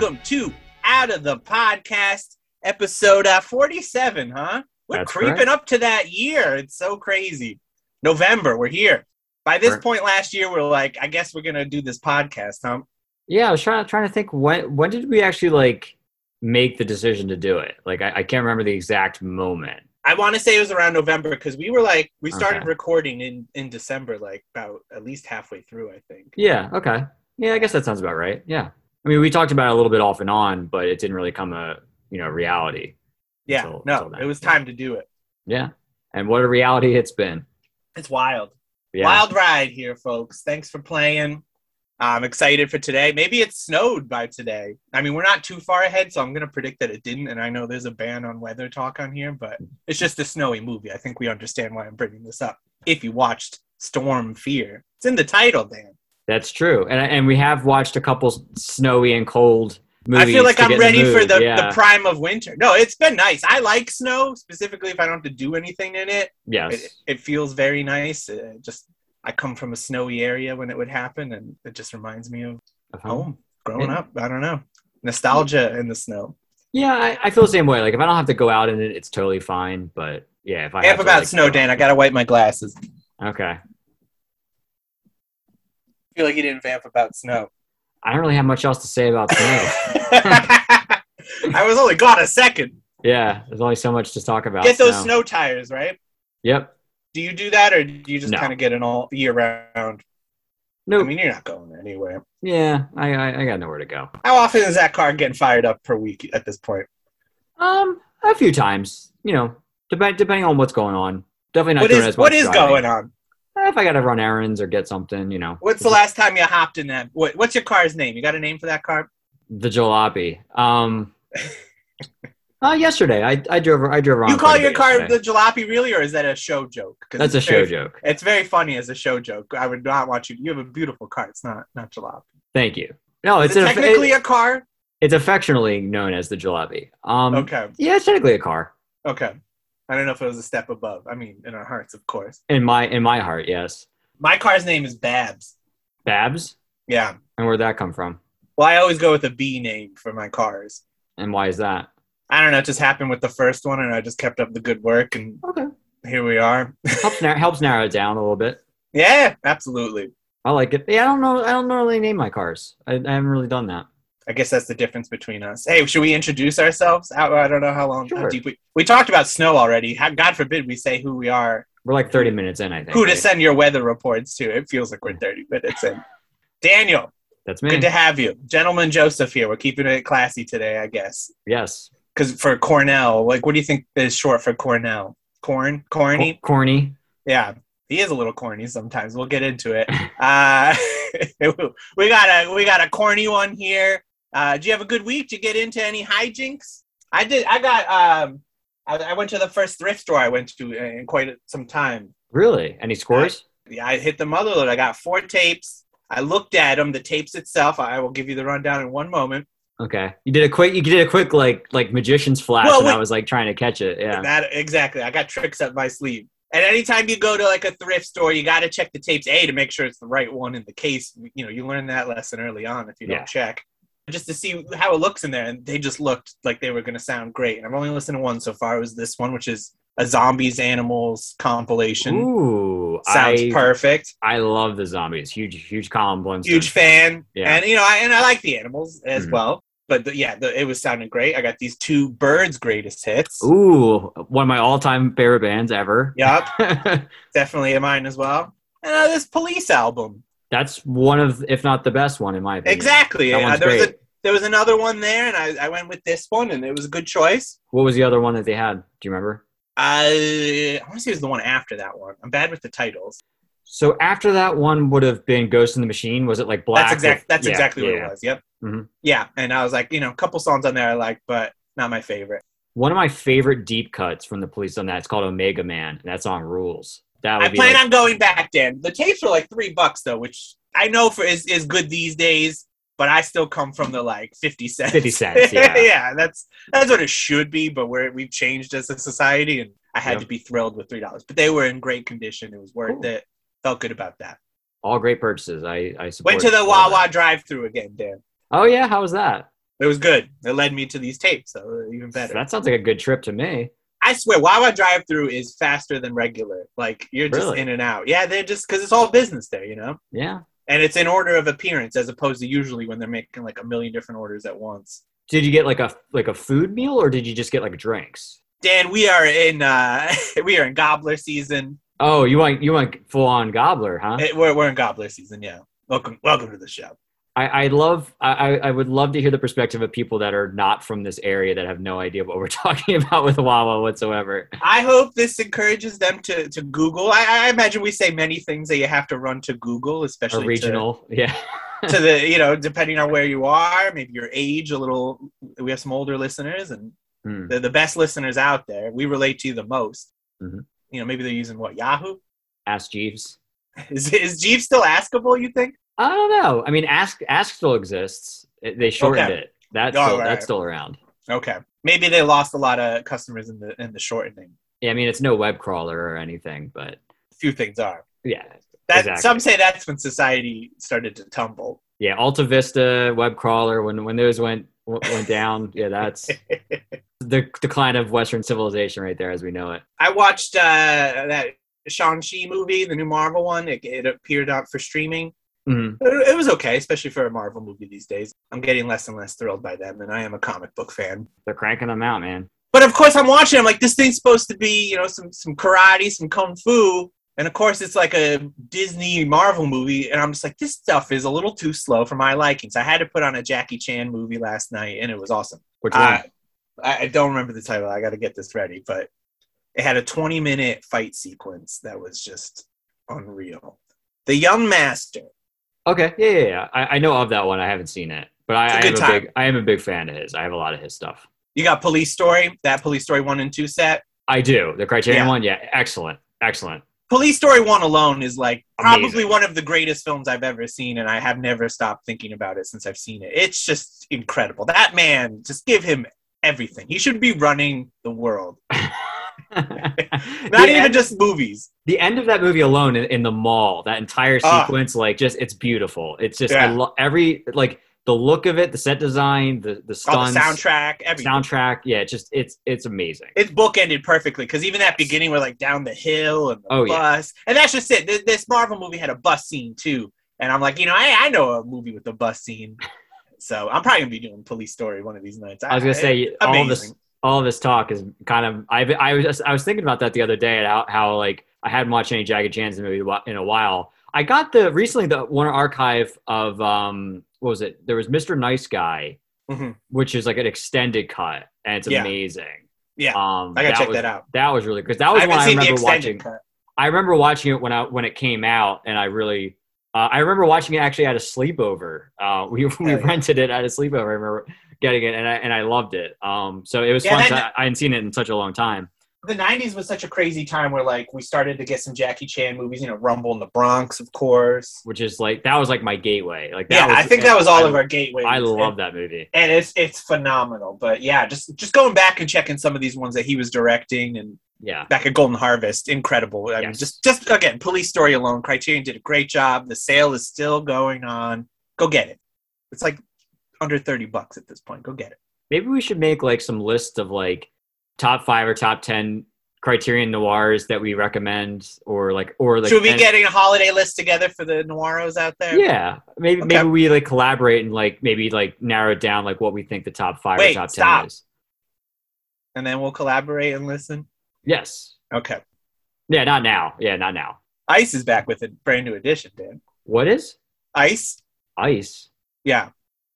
welcome to Out of the Podcast, episode uh, 47, huh? We're That's creeping correct. up to that year. It's so crazy. November, we're here. By this Correct. point last year, we're like, I guess we're going to do this podcast, huh? Yeah, I was trying trying to think when when did we actually like make the decision to do it? Like I, I can't remember the exact moment. I want to say it was around November because we were like, we started Okay. recording in, in December, like about at least halfway through, I think. Yeah, okay. Yeah, I guess that sounds about right. Yeah. I mean, we talked about it a little bit off and on, but it didn't really come a, you know, reality. Yeah, Until- no, until it was time to do it. Yeah. And what a reality it's been. It's wild. Yeah. Wild ride here, folks. Thanks for playing. I'm excited for today. Maybe it snowed by today. I mean, we're not too far ahead, so I'm going to predict that it didn't. And I know there's a ban on weather talk on here, but it's just a snowy movie. I think we understand why I'm bringing this up. If you watched Storm Fear, it's in the title, Dan. That's true. And and we have watched a couple snowy and cold movies. I feel like I'm ready for the, yeah. the prime of winter. No, it's been nice. I like snow, specifically if I don't have to do anything in it. yes. It, it feels very nice. Uh, just I come from a snowy area when it would happen, and it just reminds me of Of home growing Yeah. up. I don't know nostalgia in the snow. Yeah, I, I feel the same way. Like if I don't have to go out in it, it's totally fine. But yeah, if I have to, about like, snow, Dan. I gotta wipe my glasses. Okay. Feel like you didn't vamp about snow. I don't really have much else to say about snow. I was only gone a second. yeah, there's only so much to talk about. Get those snow tires, right? Yep. Do you do that, or do you just No. kind of get it all year round? Nope. I mean, you're not going anywhere. yeah, I, I I got nowhere to go. How often is that car getting fired up per week at this point? Um, a few times, you know, depend, depending on what's going on. Definitely not What doing is as much is driving. going on? If I got to run errands or get something, you know. What's the last time you hopped in that? What, what's your car's name? You got a name for that car? The jalopy. Um. Uh, yesterday, I I drove I drove around. You call your car yesterday. the jalopy really, or is that a show joke? That's a show very- joke. It's very funny as a show joke. I would not want you. You have a beautiful car. It's not not jalopy. Thank you. No, Is it's it an, technically it- a car? it's affectionately known as the jalopy. Um. Okay, Yeah, it's technically a car okay. I don't know if it was a step above. I mean, in our hearts, of course. in my in my heart. Yes. My car's name is Babs. Babs. Yeah. And where'd that come from? Well, I always go with a B name for my cars. And why is that? I don't know. It just happened with the first one, and I just kept up the good work, and Okay. here we are. Helps nar- helps narrow it down a little bit. yeah, absolutely. I like it. Yeah, I don't know. I don't normally name my cars. I, I haven't really done that. I guess that's the difference between us. Hey, should we introduce ourselves? I, I don't know how long, how deep we we talked about snow already. How- God forbid we say who we are, We're like 30 minutes in, I think. who to send your weather reports to. It feels like we're thirty minutes in. Daniel, That's me. good to have you, gentleman Joseph here. We're keeping it classy today, I guess, yes. because for Cornel, like, what do you think is short for Cornel? Corn, corny. Co- corny. Yeah, he is a little corny sometimes. We'll get into it. Uh, we got a we got a corny one here. Uh, did you have a good week? Did you get into any hijinks? I did. I got. Um, I, I went to the first thrift store I went to in quite some time. Really? Any scores? Yeah, I hit the mother lode. I got four tapes. I looked at them. The tapes itself. I will give you the rundown in one moment. Okay. You did a quick. You did a quick like like magician's flash, Well, and I was like trying to catch it. Yeah. That exactly. I got tricks up my sleeve. And anytime you go to like a thrift store, you got to check the tapes a to make sure it's the right one in the case. You know, you learn that lesson early on if you Yeah. don't check, just to see how it looks in there. And they just looked like they were going to sound great. And I've only listened to one so far. It was this one, which is a zombies animals compilation. Ooh, Sounds I perfect. I love the zombies. Huge, huge Colin Blunstone. Huge fan. Yeah. And you know, I, and I like the animals as Mhm. well. But the, yeah, the, it was sounding great. I got these two Byrds' greatest hits. Ooh, one of my all-time favorite bands ever. Yep, definitely mine as well. And uh, this police album. That's one of, if not the best one, in my opinion. Exactly. That one's there was a there was another one there, and I, I went with this one, and it was a good choice. What was the other one that they had? Do you remember? I, I want to say it was the one after that one. I'm bad with the titles. So after that one would have been Ghost in the Machine. Was it like Black? that's exact. That's yeah, exactly what yeah. it was. Yep. Mhm. Yeah, and I was like, you know, a couple songs on there I like, but not my favorite. One of my favorite deep cuts from the Police on that. It's called Omega Man, and that song rules. That I plan like- on going back, Dan. The tapes were like three bucks though, which I know for is is good these days. But I still come from the like fifty cents. 50 cents, yeah. yeah, that's that's what it should be. But we're we've changed as a society, and I had Yep. to be thrilled with three dollars. But they were in great condition. It was worth Cool. it. Felt good about that. all great purchases. I I. Went to the Wawa drive-through again, Dan. Oh yeah, how was that? It was good. It led me to these tapes, so even better. That sounds like a good trip to me. I swear, Wawa drive through is faster than regular. Like you're just Really? in and out. Yeah, they're just because it's all business there, you know. Yeah. And it's in order of appearance as opposed to usually when they're making like a million different orders at once. Did you get like a like a food meal or did you just get like drinks? Dan, we are in uh we are in gobbler season. Oh, you want you want full on gobbler, huh? Eh, We're we're in gobbler season, yeah. Welcome welcome to the show. I, I love I, I would love to hear the perspective of people that are not from this area that have no idea what we're talking about with Wawa whatsoever. I hope this encourages them to, to Google. I, I imagine we say many things that you have to run to Google, A especially to- regional, yeah. to the you know depending on where you are maybe your age a little we have some older listeners and Hmm. they're the best listeners out there we relate to you the most Mhm. you know maybe they're using what yahoo Ask Jeeves. is, is jeeves still askable you think I don't know. I mean, Ask Ask still exists. They shortened Okay. it. That's still, right. that's still around. okay maybe they lost a lot of customers in the in the shortening Yeah, I mean, it's no web crawler or anything, but a few things are yeah, that Exactly. some say that's when society started to tumble yeah. Alta Vista web crawler when when those went went down, yeah, that's the decline of Western civilization right there as we know it. i watched uh that shang-chi movie the new marvel one it, it appeared out for streaming Mhm. It was okay, especially for a Marvel movie these days. I'm getting less and less thrilled by them, and I am a comic book fan. They're cranking them out, man. But of course, I'm watching. I'm like, this thing's supposed to be, you know, some some karate, some kung fu, and of course, it's like a Disney Marvel movie, and I'm just like, this stuff is a little too slow for my likings. I had to put on a Jackie Chan movie last night, and it was awesome. Which one? I, I I don't remember the title. I got to get this ready, but it had a 20 minute fight sequence that was just unreal. The Young Master. Okay, yeah, yeah, yeah. I, I know of that one. I haven't seen it, but I, I am a big I am a big fan of his. I have a lot of his stuff. You got Police Story, that Police Story 1 and 2 set. I do the Criterion Yeah. one. Yeah, excellent, excellent. Police Story 1 alone is like probably Amazing. one of the greatest films I've ever seen, and I have never stopped thinking about it since I've seen it. It's just incredible. That man, just give him everything. He should be running the world, Not even just movies. the end of that movie alone in, in the mall. That entire Ah. sequence, like, just it's beautiful. It's just I Yeah. love every like the look of it, the set design, the the stunts, the soundtrack, everything. soundtrack. Yeah, it's just it's it's amazing. it's bookended perfectly because even that beginning, we're like down the hill and the Oh, yeah. bus, and that's just it. This, this Marvel movie had a bus scene too, and I'm like, you know, I, I know a movie with a bus scene, so I'm probably gonna be doing Police Story one of these nights. I was gonna say all this amazing. All this talk is kind of I I was just, I was thinking about that the other day and how, how like I hadn't watched any Jackie Chan's movie in a while. I got the recently the one archive of um what was it? There was Mr. Nice Guy, Mhm. which is like an extended cut and it's Yeah. amazing. Yeah, um, I gotta check was, that out. That was really because that was haven't when I remember watching. cut. I remember watching it when I when it came out, and I really. Uh, I remember watching it actually at a sleepover. Uh, we we yeah. rented it at a sleepover. I remember getting it, and I and I loved it. Um, so it was Yeah, fun. that- to- I hadn't seen it in such a long time. The '90s was such a crazy time where like we started to get some Jackie Chan movies. You know, Rumble in the Bronx, of course. which is like that was like my gateway. Like that Yeah, was, I think that was all I, of our gateway. I love that movie. and it's it's phenomenal. But yeah, just just going back and checking some of these ones that he was directing and Yeah, back at Golden Harvest, incredible. I mean, just just again, Police Story alone, Criterion did a great job. The sale is still going on. Go get it. It's like under thirty bucks at this point. Go get it. maybe we should make like some list of like top five or top ten Criterion noirs that we recommend, or like or like Should we be and- getting a holiday list together for the noiros out there? Yeah, maybe Okay. maybe we like collaborate and like maybe like narrow it down like what we think the top five Wait, or top stop. ten is. And then we'll collaborate and listen. Yes. Okay. Yeah, not now. Yeah, not now. Ice is back with a brand new edition, Dan. What is Ice? ice? Yeah.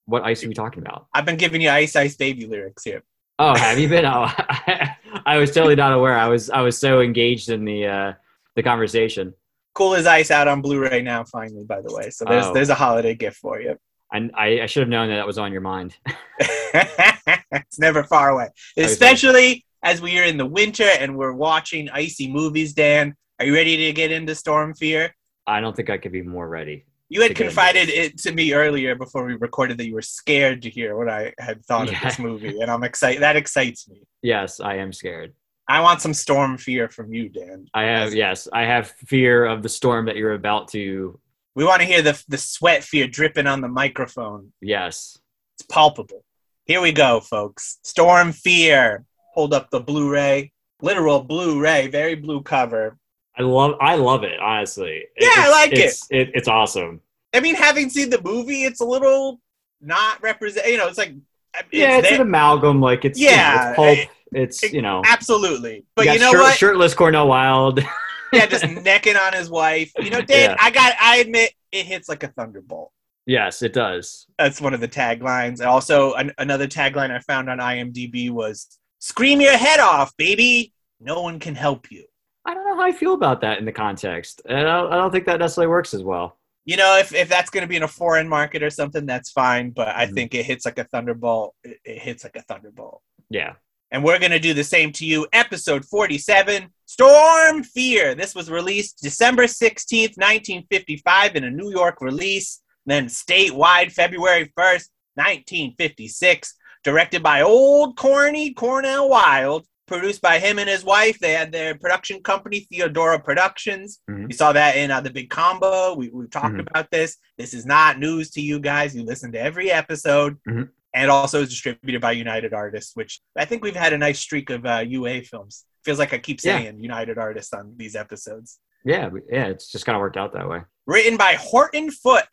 What ice are we talking about? I've been giving you Ice Ice Baby lyrics here. Oh, have you been? Oh, I was totally not aware. I was I was so engaged in the uh the conversation. Cool as Ice out on Blu-ray now, finally, by the way. So there's Oh. there's a holiday gift for you. And I, I should have known that that was on your mind. it's never far away. Especially as we are in the winter and we're watching icy movies, Dan. Are you ready to get into Storm Fear? I don't think I could be more ready. You had To get into confided it to me earlier before we recorded that you were scared to hear what I had thought Yeah. of this movie, and I'm excited. That excites me. Yes, I am scared. I want some Storm Fear from you, Dan. I have yes, I have fear of the storm that you're about to. We want to hear the the sweat fear dripping on the microphone. Yes, It's palpable. Here we go, folks. Storm Fear. Hold up the Blu-ray, literal Blu-ray, very blue cover. I love I love it honestly. Yeah, I like it. it's, it. It's awesome. I mean, having seen the movie, it's a little not represent. You know, it's like it's yeah, it's there- an amalgam. Like it's you know, Yeah, it's pulp. It's it- you know, absolutely. But you you know shirt- what? Shirtless Cornel Wilde. Yeah, just necking on his wife. You know, Dan, Yeah. I got. I admit, it hits like a thunderbolt. yes, it does. That's one of the taglines. And Also, an- another tagline I found on IMDb was "Scream your head off, baby. No one can help you." I don't know how I feel about that in the context. I don't, I don't think that necessarily works as well. You know, if, if that's going to be in a foreign market or something, that's fine. But I Mhm. think it hits like a thunderbolt. It, it hits like a thunderbolt. Yeah. And we're going to do the same to you. Episode 47 Storm Fear. This was released December 16th, 1955, in a New York release. Then statewide, February 1st, 1956. Directed by old corny Cornel Wilde. Produced by him and his wife. They had their production company, Theodora Productions. Mhm. We saw that in uh, The Big Combo. We, we've talked Mhm. about this. This is not news to you guys. You listen to every episode Mhm. and also is distributed by United Artists, which I think we've had a nice streak of uh, UA films. Feels like I keep Yeah. saying United Artists on these episodes. Yeah. Yeah. It's just kind of worked out that way. Written by Horton Foote.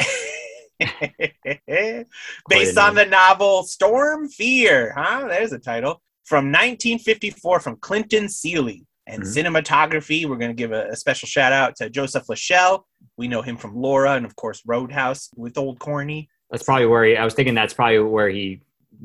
Based on the novel Storm Fear. Huh? There's a title. From 1954 from Clinton Seeley. And Mhm. cinematography, we're going to give a, a special shout out to Joseph LaShelle. We know him from Laura and, of course, Roadhouse with Old Corny. That's probably where he. I was thinking that's probably where he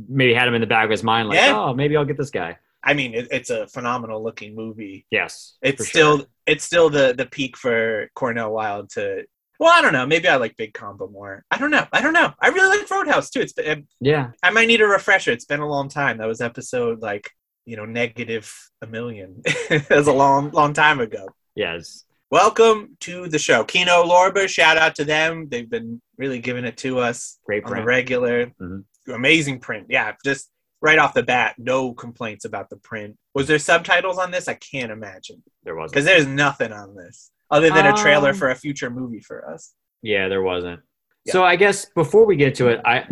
maybe had him in the back of his mind, like, Yeah. oh, maybe I'll get this guy. I mean, it, it's a phenomenal looking movie. Yes. it's still sure. it's still the the peak for Cornel Wilde to. Well, I don't know. Maybe I like Big Combo more. I don't know. I don't know. I really like Roadhouse too. It's been, Yeah. I might need a refresher. It's been a long time. That was episode like you know negative a million. it was a long long time ago. Yes. Welcome to the show, Kino Lorber. Shout out to them. They've been really giving it to us Great on the print. regular. Mhm. Amazing print. Yeah, just right off the bat, no complaints about the print. Was there subtitles on this? I can't imagine There wasn't. because there's nothing on this other than a trailer Um, for a future movie for us. Yeah, there wasn't. Yeah. So I guess before we get to it, I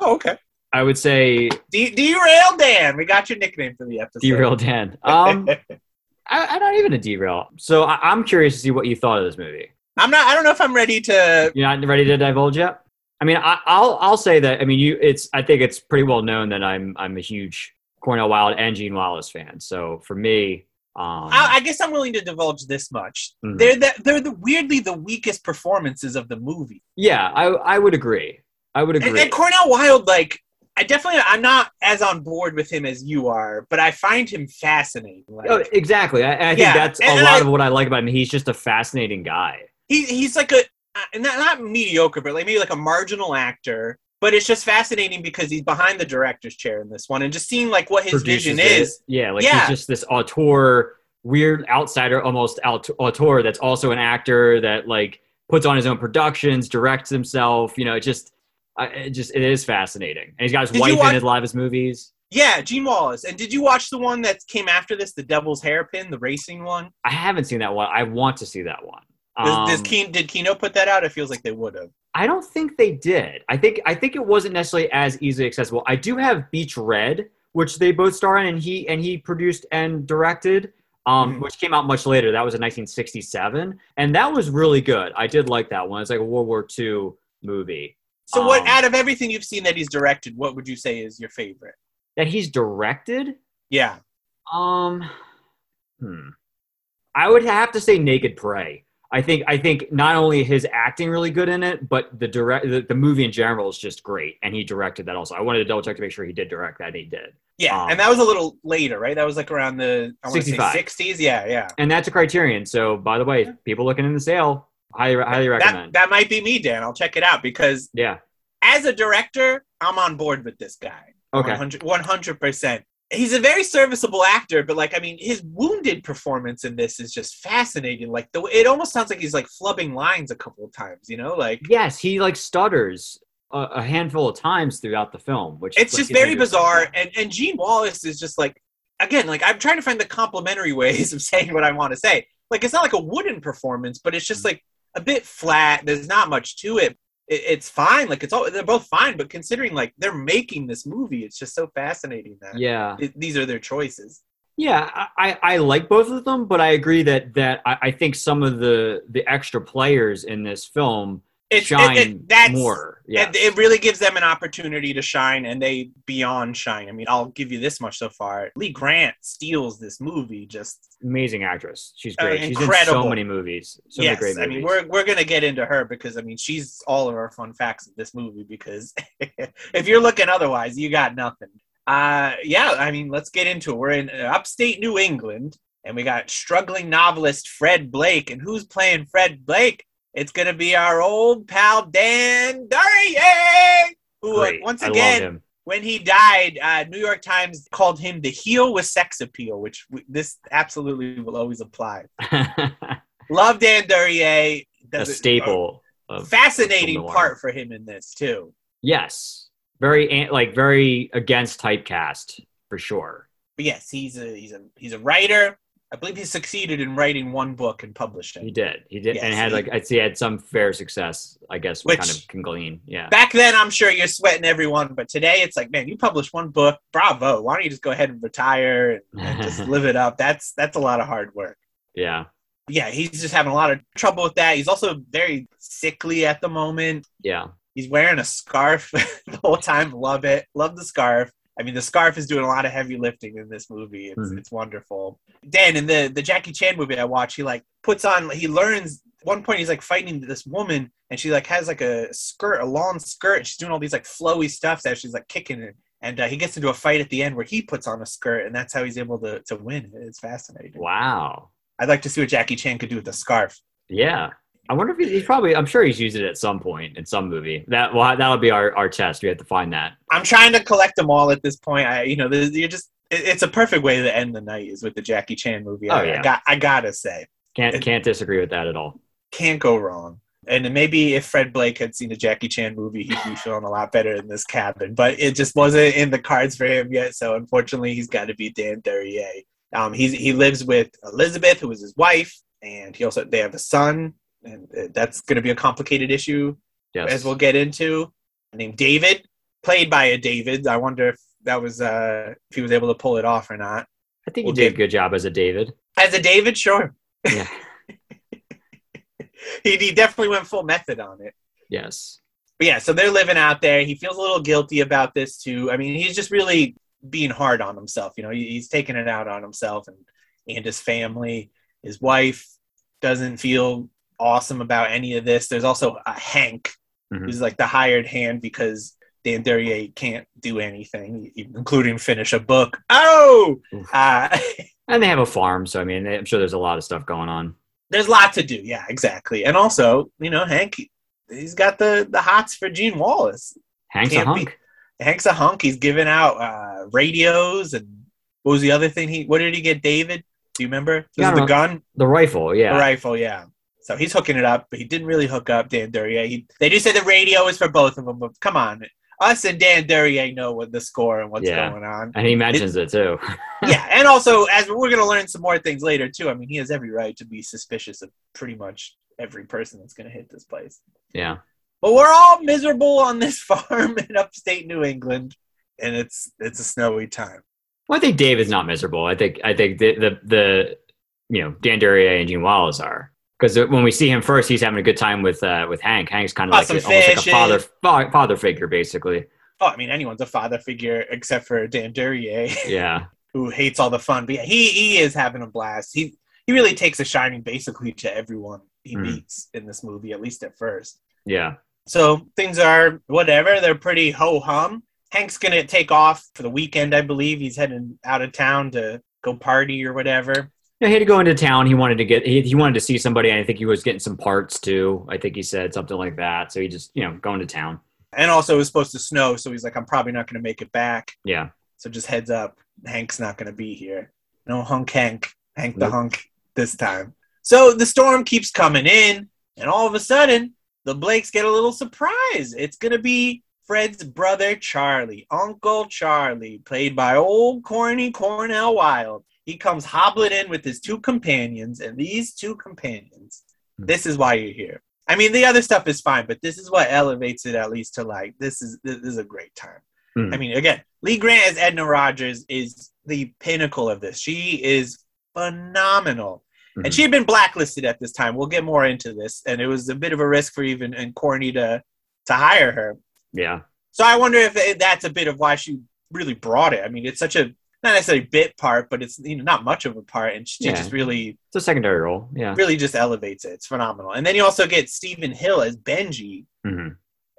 Oh, okay. I would say De- derail Dan. We got your nickname for the episode. derail Dan. Um, I, I'm not even a derail. So I, I'm curious to see what you thought of this movie. I'm not. I don't know if I'm ready to. You're not ready to divulge yet. I mean, I, I'll I'll say that. I mean, you. It's. I think it's pretty well known that I'm I'm a huge Cornel Wilde and Jean Wallace fan. So for me, um, I, I guess I'm willing to divulge this much. Mhm. They're the, they're the weirdly the weakest performances of the movie. yeah, I I would agree. I would agree. and Cornel Wilde, like I definitely, I'm not as on board with him as you are, but I find him fascinating. Like, Oh, exactly. I, I think Yeah, that's a and- and lot I- of what I like about him. He's just a fascinating guy. he, he's like a uh, not, not mediocre, but like maybe like a marginal actor. But it's just fascinating because he's behind the director's chair in this one, and just seeing like what his vision it. is. Yeah, like Yeah. he's just this auteur, weird outsider, almost aut- auteur that's also an actor that like puts on his own productions, directs himself. You know, it just, I it just it is fascinating. And he's got his Did wife watch- in his live his movies. Yeah, Jean Wallace. And did you watch the one that came after this, the Devil's Hairpin, the racing one? I haven't seen that one. I want to see that one. Does, does Um, Keen, did Kino put that out? It feels like they would have. I don't think they did. I think I think it wasn't necessarily as easily accessible. I do have Beach Red, which they both star in, and he and he produced and directed, um, Mhm. which came out much later. That was in 1967, and that was really good. I did like that one. It's like a World War II movie So, what Um, out of everything you've seen that he's directed, what would you say is your favorite? that he's directed. Yeah. Um, hmm. I would have to say Naked Prey. I think I think not only his acting really good in it, but the direct the, the movie in general is just great, and he directed that also. I wanted to double check to make sure he did direct that, he did. Yeah. Um, and that was a little later, right? That was like around the I want to say 60s. Yeah, yeah. And that's a Criterion. So, by the way, people looking in the sale, highly highly recommend. that that might be me, Dan. I'll check it out because yeah. as a director, I'm on board with this guy. Okay. 100, 100%. He's a very serviceable actor, but like, I mean, his wounded performance in this is just fascinating. Like, the it almost sounds like he's like flubbing lines a couple of times, you know? Like, Yes, he like stutters a, a handful of times throughout the film, which it's like, just very bizarre. And, and Jean Wallace is just like, again, like, I'm trying to find the complimentary ways of saying what I want to say. Like, it's not like a wooden performance, but it's just mm. like a bit flat. There's not much to it. It, it's fine. Like it's all they're both fine, but considering like they're making this movie, it's just so fascinating that Yeah. it, these are their choices. Yeah, I, I I like both of them, but I agree that that I, I think some of the the extra players in this film It's it- shine it- that's more. Yeah, And it really gives them an opportunity to shine, and they beyond shine. I mean, I'll give you this much so far. Lee Grant steals this movie. Just amazing actress. She's Uh, great. She's in so many movies. So yes, many great I mean, we're we're gonna get into her because I mean, she's all of our fun facts of this movie. Because if you're looking otherwise, you got nothing. Uh, yeah, I mean, let's get into it. We're in uh, upstate New England, and we got struggling novelist Fred Blake, and who's playing Fred Blake? It's gonna be our old pal Dan Duryea, who uh, Great. once again when he died, uh, New York Times called him the heel with sex appeal, which w- this absolutely will always apply. Love Dan Duryea. a staple. a fascinating film noir. part for him in this too. yes, very like very against typecast for sure. But yes, he's a he's a he's a writer. I believe he succeeded in writing one book and publishing. He did. He did, and had like I'd say he had some fair success. I guess we kind of can glean. Yeah. Back then, I'm sure you're sweating everyone, but today it's like, man, you published one book, bravo! Why don't you just go ahead and retire and, and just live it up? That's that's a lot of hard work. yeah. yeah, he's just having a lot of trouble with that. He's also very sickly at the moment. Yeah. He's wearing a scarf the whole time. Love it. Love the scarf. I mean, the scarf is doing a lot of heavy lifting in this movie. It's Mhm. it's wonderful. Dan in the the Jackie Chan movie I watch, he like puts on. He learns. At one point, he's like fighting this woman, and she like has like a skirt, a long skirt. And she's doing all these like flowy stuff as she's like kicking it. And uh, he gets into a fight at the end where he puts on a skirt, and that's how he's able to to win. It's fascinating. Wow. I'd like to see what Jackie Chan could do with the scarf. Yeah. I wonder if he, he's probably. I'm sure he's used it at some point in some movie. That well, that'll be our, our test. We have to find that. I'm trying to collect them all at this point. I, you know, you're just. it- It's a perfect way to end the night is with the Jackie Chan movie. Oh, I, yeah. I got. I gotta say, Can't It- can't disagree with that at all. can't go wrong. And maybe if Fred Blake had seen a Jackie Chan movie, he'd be feeling a lot better in this cabin. But it just wasn't in the cards for him yet. So unfortunately, he's got to be Dan Duryea. Um, he's he lives with Elizabeth, who is his wife, and he also they have a son, and uh, that's going to be a complicated issue Yes. as we'll get into. Named David, played by a David. I wonder if that was uh, if he was able to pull it off or not. I think Well, he did a good job as a David. As a David, sure, Yeah. he, he definitely went full method on it. yes. But yeah, so they're living out there. He feels a little guilty about this too. I mean, he's just really being hard on himself. You know, he, he's taking it out on himself and and his family. His wife doesn't feel awesome about any of this. There's also a Hank, Mhm. who's like the hired hand because Dan Duryea can't do anything, including finish a book. Oh, uh, And they have a farm, so I mean, I'm sure there's a lot of stuff going on. there's a lot to do. Yeah, exactly. And also, you know, Hank, he's got the the hots for Jean Wallace. Hank's a Can't be- hunk. Hank's a hunk. He's giving out uh, radios and what was the other thing? He what did he get? David, do you remember? Was Yeah, I it the know. gun, The rifle, yeah. the rifle? Yeah. So he's hooking it up, but he didn't really hook up Dan Duryea. He, they do say the radio is for both of them, but come on, us and Dan Duryea know what the score and what's Yeah. going on. And he mentions it too. yeah, and also as we're going to learn some more things later too. I mean, he has every right to be suspicious of pretty much every person that's going to hit this place. yeah. But we're all miserable on this farm in upstate New England, and it's it's a snowy time. Well, I think Dave is not miserable. I think I think the the, the you know Dan Duryea and Jean Wallace are because when we see him first, he's having a good time with uh, with Hank. Hank's kind of like a, almost like a father father figure, basically. Oh, I mean, anyone's a father figure except for Dan Duryea, Yeah, who hates all the fun. But yeah, he he is having a blast. He he really takes a shining basically to everyone he Mhm. meets in this movie, at least at first. yeah, So things are whatever. They're pretty ho hum. Hank's gonna take off for the weekend, I believe. He's heading out of town to go party or whatever. Yeah. He had to go into town. He wanted to get he, he wanted to see somebody. I think he was getting some parts too. I think he said something like that. So he just you know going to town. And also, it was supposed to snow, so he's like, I'm probably not gonna make it back. Yeah, So just heads up, Hank's not going to be here. No hunk Hank, Hank the Nope. hunk this time. So the storm keeps coming in, and all of a sudden, the Blakes get a little surprise. It's going to be Fred's brother Charlie, Uncle Charlie, played by old corny Cornel Wilde. He comes hobbling in with his two companions, and these two companions, Hmm. this is why you're here. I mean, the other stuff is fine, but this is what elevates it at least to like this is this is a great time. Hmm. I mean, again, Lee Grant as Edna Rogers is the pinnacle of this. She is phenomenal. Mhm. And she had been blacklisted at this time. We'll get more into this, and it was a bit of a risk for even and Corny to to hire her. Yeah. So I wonder if that's a bit of why she really brought it. I mean, it's such a not necessarily bit part, but it's you know not much of a part, and she Yeah. just really It's a secondary role. Yeah. really just elevates it. It's phenomenal. And then you also get Steven Hill as Benji, hmm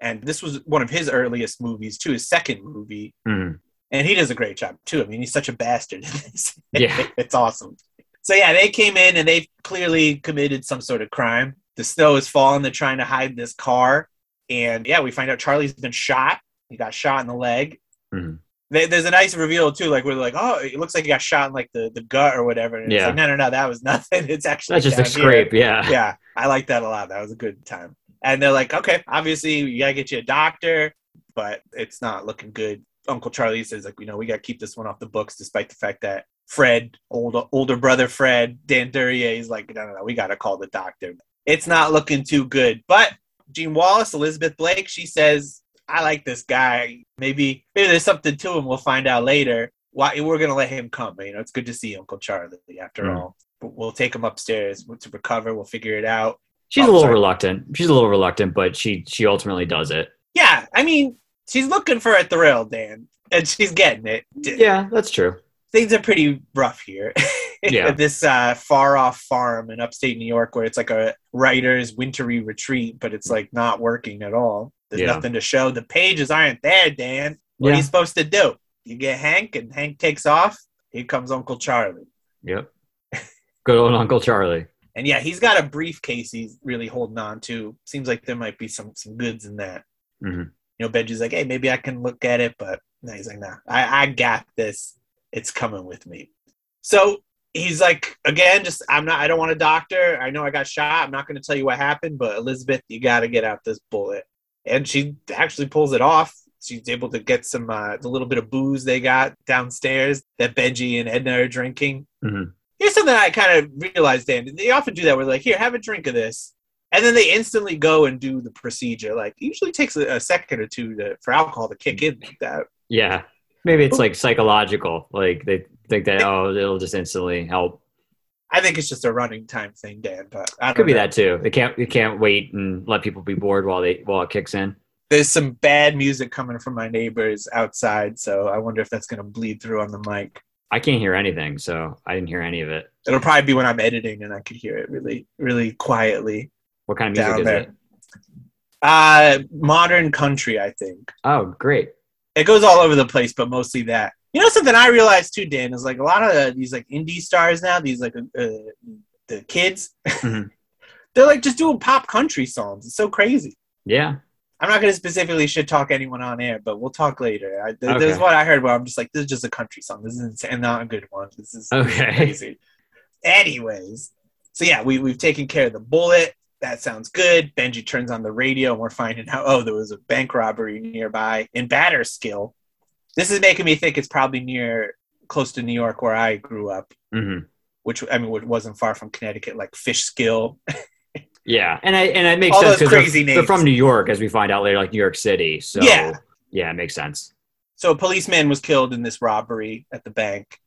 and this was one of his earliest movies too, his second movie, hmm and he does a great job too. I mean, he's such a bastard in this. Yeah. it's awesome. So yeah, they came in and they clearly committed some sort of crime. The snow is falling. They're trying to hide this car, and yeah, we find out Charlie's been shot. He got shot in the leg. Mhm. There- There's a nice reveal too, like we're like, oh, it looks like he got shot in like the, the gut or whatever. And it's Yeah. like, no, no, no, that was nothing. It's actually That's just a down here scrape. Yeah. yeah, I like that a lot. That was a good time. And they're like, okay, obviously you gotta get you a doctor, but it's not looking good. Uncle Charlie says, like, you know, we gotta keep this one off the books, despite the fact that Fred, older older brother Fred, Dan Duryea, is like, no, no, no, we gotta call the doctor. It's not looking too good. But Jean Wallace, Elizabeth Blake, she says, I like this guy. Maybe maybe there's something to him. We'll find out later. Why we're gonna let him come. You know, it's good to see Uncle Charlie after Mm. all. But we'll take him upstairs to recover. We'll figure it out. She's Oh, a little sorry. reluctant. She's a little reluctant, but she she ultimately does it. Yeah, I mean, she's looking for a thrill, Dan, and she's getting it. Yeah, that's true. Things are pretty rough here. Yeah. This uh, far off farm in upstate New York, where it's like a writer's wintry retreat, but it's like not working at all. There's Yeah. nothing to show. The pages aren't there, Dan. What are you supposed to do? You get Hank, and Hank takes off. Here comes Uncle Charlie. Yep. Good old Uncle Charlie. And yeah, he's got a briefcase he's really holding on to. Seems like there might be some some goods in that. Mhm. You know, Benji's like, hey, maybe I can look at it, but no, he's like, nah, I, I got this. It's coming with me. So he's like, again, just I'm not I don't want a doctor. I know I got shot. I'm not gonna tell you what happened, but Elizabeth, you gotta get out this bullet. And she actually pulls it off. She's able to get some uh, the little bit of booze they got downstairs that Benji and Edna are drinking. Mhm. Here's something I kind of realized, Dan. They often do that. We're like, here, have a drink of this, and then they instantly go and do the procedure. Like, it usually takes a, a second or two to, for alcohol to kick in like that. Yeah. Maybe it's like psychological. Like they think that oh, it'll just instantly help. I think it's just a running time thing, Dan. But I don't Could be know. that too. They can't they can't wait and let people be bored while they while it kicks in. There's some bad music coming from my neighbors outside, so I wonder if that's going to bleed through on the mic. I can't hear anything, so I didn't hear any of it. It'll probably be when I'm editing and I could hear it really, really quietly. What kind of music is there. it? Uh, modern country, I think. Oh, great. it goes all over the place, but mostly that. You know something I realized too, Dan, is like a lot of these like indie stars now, these like uh, the kids, Mhm. they're like just doing pop country songs. It's so crazy. Yeah. I'm not going to specifically shit talk anyone on air, but we'll talk later. I, th- Okay. There's one I heard where I'm just like, this is just a country song. This is insane. and not a good one. This is Okay. crazy. Anyways, so yeah, we, we've taken care of the bullet. That sounds good. Benji turns on the radio and we're finding out, oh, there was a bank robbery nearby in Batterskill. This is making me think it's probably near, close to New York where I grew up, hmm which, I mean, it wasn't far from Connecticut, like Fishkill. Yeah, and I and it makes All sense because they're, they're from New York, as we find out later, like New York City. So Yeah. yeah, it makes sense. So a policeman was killed in this robbery at the bank.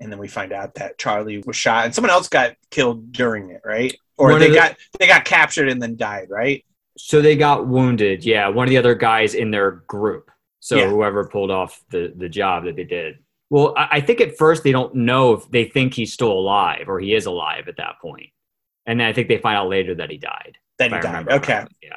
And then we find out that Charlie was shot and someone else got killed during it, right? Or One they the- got they got captured and then died, right? So they got wounded. Yeah, one of the other guys in their group. So Yeah. whoever pulled off the the job that they did. Well, I, I think at first they don't know if they think he's still alive or he is alive at that point, and then I think they find out later that he died. Then he I died. Okay. correctly. Yeah.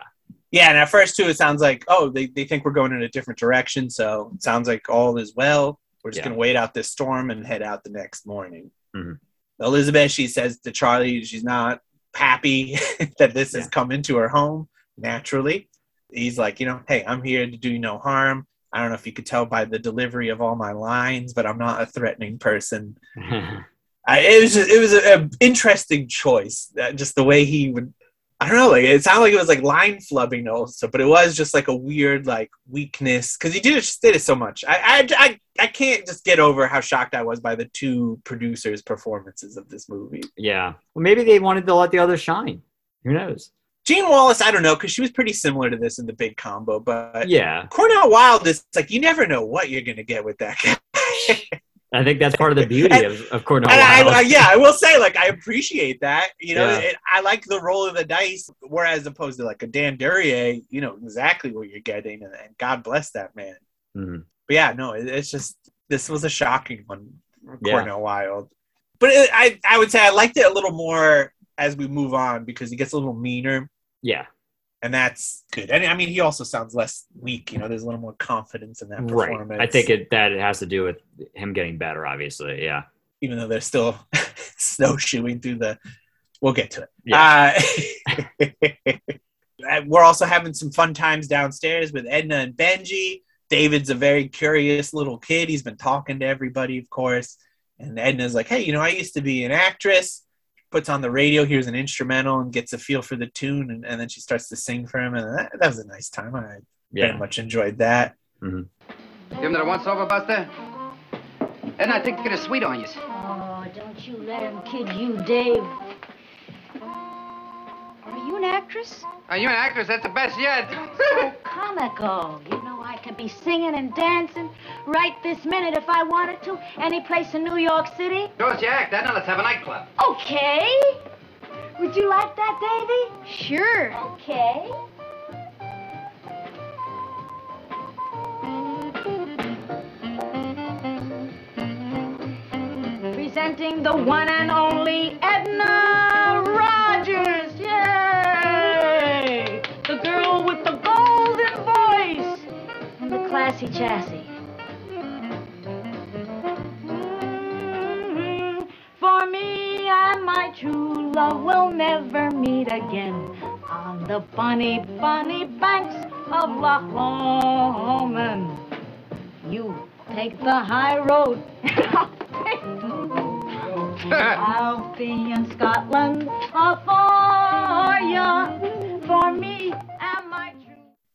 Yeah, and at first too, it sounds like oh, they, they think we're going in a different direction. So it sounds like all is well. We're just Yeah. gonna wait out this storm and head out the next morning. Mhm. Elizabeth, she says to Charlie, she's not happy that this has come into her home naturally. He's like, you know, hey, I'm here to do you no harm. I don't know if you could tell by the delivery of all my lines, but I'm not a threatening person. I, it was just, it was an interesting choice. That just the way he would. I don't know. Like it sounded like it was like line flubbing also, but it was just like a weird like weakness because he did it just did it so much. I, I I I can't just get over how shocked I was by the two producers' performances of this movie. yeah. Well, maybe they wanted to let the others shine. Who knows? Jean Wallace, I don't know, because she was pretty similar to this in the big combo, but Yeah, Cornel Wilde is like you never know what you're gonna get with that guy. I think that's part of the beauty And- of, of Cornel And I, Wilde. I- yeah, I will say, like, I appreciate that. You know, Yeah. it, I like the roll of the dice, whereas opposed to like a Dan Duryea, you know exactly what you're getting, and, and God bless that man. Mhm. But yeah, no, it, it's just this was a shocking one, Yeah. Cornel Wilde. But it, I, I would say I liked it a little more as we move on because he gets a little meaner, Yeah, and that's good. And I mean, he also sounds less weak. You know, there's a little more confidence in that right. performance. I think it, that it has to do with him getting better. Obviously, yeah. even though they're still snowshoeing through the. We'll get to it. Uh, we're also having some fun times downstairs with Edna and Benji. David's a very curious little kid. He's been talking to everybody, of course. And Edna's like, hey, you know, I used to be an actress. Puts on the radio, hears an instrumental, and gets a feel for the tune. And, and then she starts to sing for him. And that, that was a nice time. I very much enjoyed that. Mm-hmm. Give him that once over, Buster. And I think they're gonna sweet on you. Oh, don't you let him kid you, Dave. Are you an actress? Are you an actress? That's the best yet. So comical. You know, I could be singing and dancing right this minute if I wanted to, any place in New York City. Show us your act, then, and let's have a nightclub. Okay. Would you like that, Davy? Sure. Okay. Presenting the one and only Edna classy chassis. For me and my true love will never meet again on the bunny, bunny banks of Loch Lomond. You take the high road. I'll be in Scotland for ya. For me.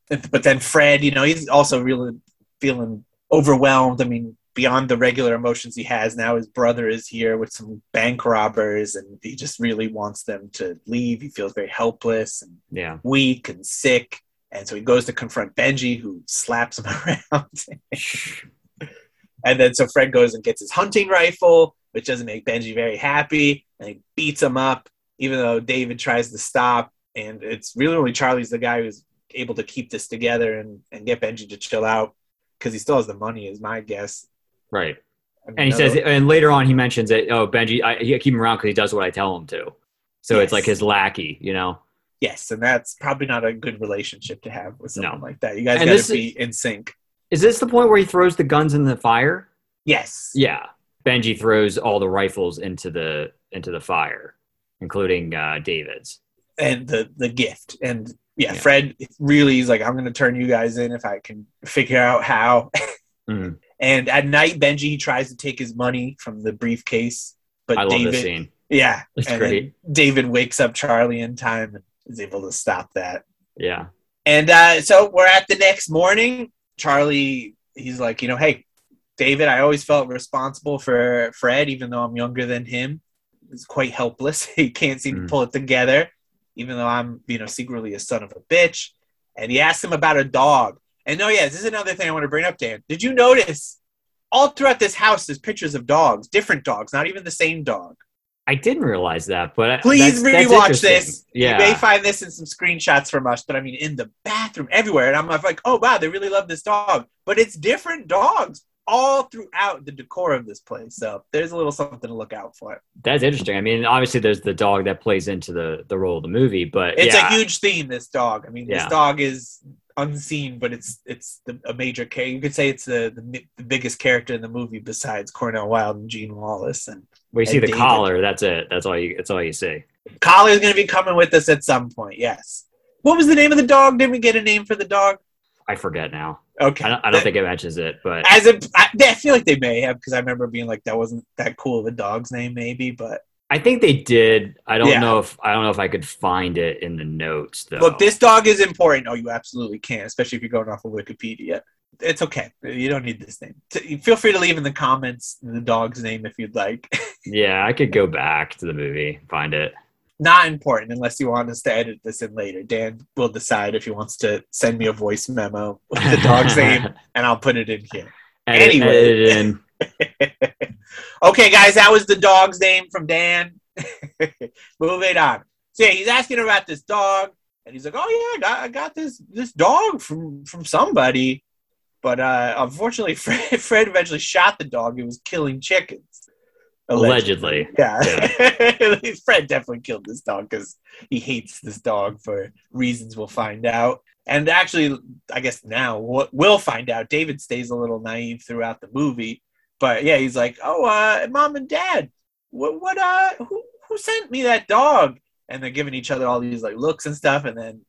But then Fred, you know, he's also really feeling overwhelmed. I mean, beyond the regular emotions he has now, his brother is here with some bank robbers, and he just really wants them to leave. He feels very helpless and yeah. weak and sick, and so he goes to confront Benji, who slaps him around. and then so Fred goes and gets his hunting rifle, which doesn't make Benji very happy, and he beats him up, even though David tries to stop. And it's really only Charlie's the guy who's able to keep this together and, and get Benji to chill out because he still has the money, is my guess. Right. I mean, And he no- says, and later on he mentions that, oh, Benji, I, I keep him around because he does what I tell him to. So it's like his lackey, you know? yes, and that's probably not a good relationship to have with someone No. like that. You guys got to be in sync. Is this the point where he throws the guns in the fire? Yes. Yeah. Benji throws all the rifles into the into the fire, including uh, David's. and the the gift and yeah, Yeah. fred really is like i'm gonna turn you guys in if i can figure out how Mhm. and at night benji tries to take his money from the briefcase but I love david yeah It's great. david wakes up charlie in time and is able to stop that Yeah. and uh, so we're at the next morning charlie he's like you know hey david i always felt responsible for fred even though i'm younger than him he's quite helpless he can't seem Mm. to pull it together even though i'm you know secretly a son of a bitch and he asked him about a dog and no yeah this is another thing i want to bring up dan did you notice all throughout this house there's pictures of dogs different dogs not even the same dog I didn't realize that, but Please that's, that's rewatch interesting. this. Yeah. You may find this in some screenshots from us, but I mean, in the bathroom, everywhere. And I'm like, oh, wow, they really love this dog. But it's different dogs all throughout the decor of this place. So there's a little something to look out for. That's interesting. I mean, obviously, there's the dog that plays into the the role of the movie, but It's yeah, a huge theme, this dog. I mean, Yeah. this dog is unseen, but it's it's the, a major character. You could say it's the, the, the biggest character in the movie besides Cornel Wilde and Jean Wallace. And we see the David. collar. That's it. That's all you. That's all you see. Collar Collier's going to be coming with us at some point, yes. What was the name of the dog? Didn't we get a name for the dog? I forget now. Okay. I don't, I don't think it matches it, but as a, I, I feel like they may have because I remember being like that wasn't that cool of a dog's name, maybe. But I think they did. I don't Yeah. know if I don't know if I could find it in the notes though. look, this dog is important. Oh, you absolutely can, especially if you're going off of Wikipedia. It's okay. You don't need this name. Feel free to leave in the comments the dog's name if you'd like. Yeah, I could go back to the movie, find it. Not important unless you want us to edit this in later. Dan will decide if he wants to send me a voice memo with the dog's name, and I'll put it in here. Edit, Anyway. edit it in. okay, guys, that was the dog's name from Dan. Moving on. So yeah, he's asking about this dog, and he's like, "Oh yeah, I got, I got this this dog from from somebody." But uh, unfortunately, Fred, Fred eventually shot the dog. It was killing chickens. Allegedly. Yeah. Fred definitely killed this dog because he hates this dog for reasons we'll find out. And actually, I guess now we'll- we'll find out. David stays a little naive throughout the movie, but yeah, he's like, "Oh, uh, mom and dad, what, what, uh, who, who sent me that dog?" And they're giving each other all these like looks and stuff. And then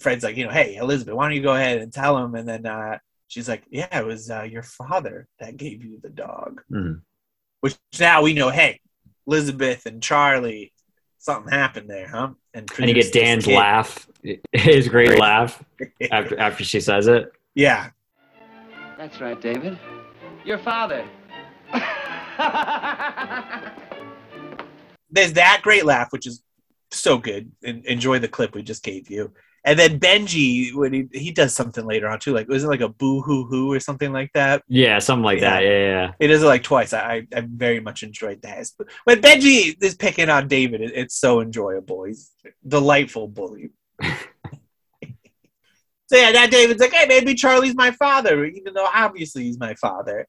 Fred's like, "You know, hey Elizabeth, why don't you go ahead and tell him?" And then uh, she's like, "Yeah, it was uh, your father that gave you the dog." Mhm. Which now we know, hey, Elizabeth and Charlie, something happened there, huh? And and you get Dan's kid. laugh, his great Great. laugh after after she says it. Yeah. That's right, David. Your father. There's that great laugh, which is so good. En- enjoy the clip we just gave you. And then Benji, when he, he does something later on too, like was it like a boo hoo hoo or something like that? Yeah, something like that. Yeah, yeah. It is like twice. I, I, very much enjoyed that. When Benji is picking on David, it, it's so enjoyable. He's a delightful bully. so yeah, that David's like, hey, maybe Charlie's my father, even though obviously he's my father.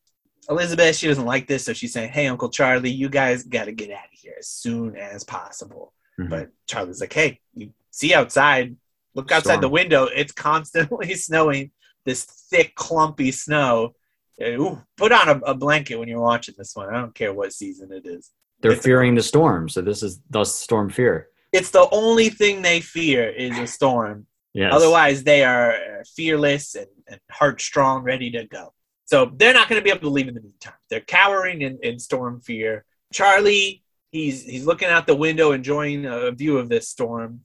Elizabeth, she doesn't like this, so she's saying, hey, Uncle Charlie, you guys got to get out of here as soon as possible. Mhm. But Charlie's like, hey, you see outside, look outside Storm. the window. It's constantly snowing, this thick, clumpy snow. Ooh, put on a, a blanket when you're watching this one. I don't care what season it is. They're It's- fearing the storm, so this is thus storm fear. It's the only thing they fear is a storm. Yes. Otherwise, they are uh, fearless and, and heart strong, ready to go. So they're not going to be able to leave in the meantime. They're cowering in, in storm fear. Charlie, he's he's looking out the window, enjoying a view of this storm,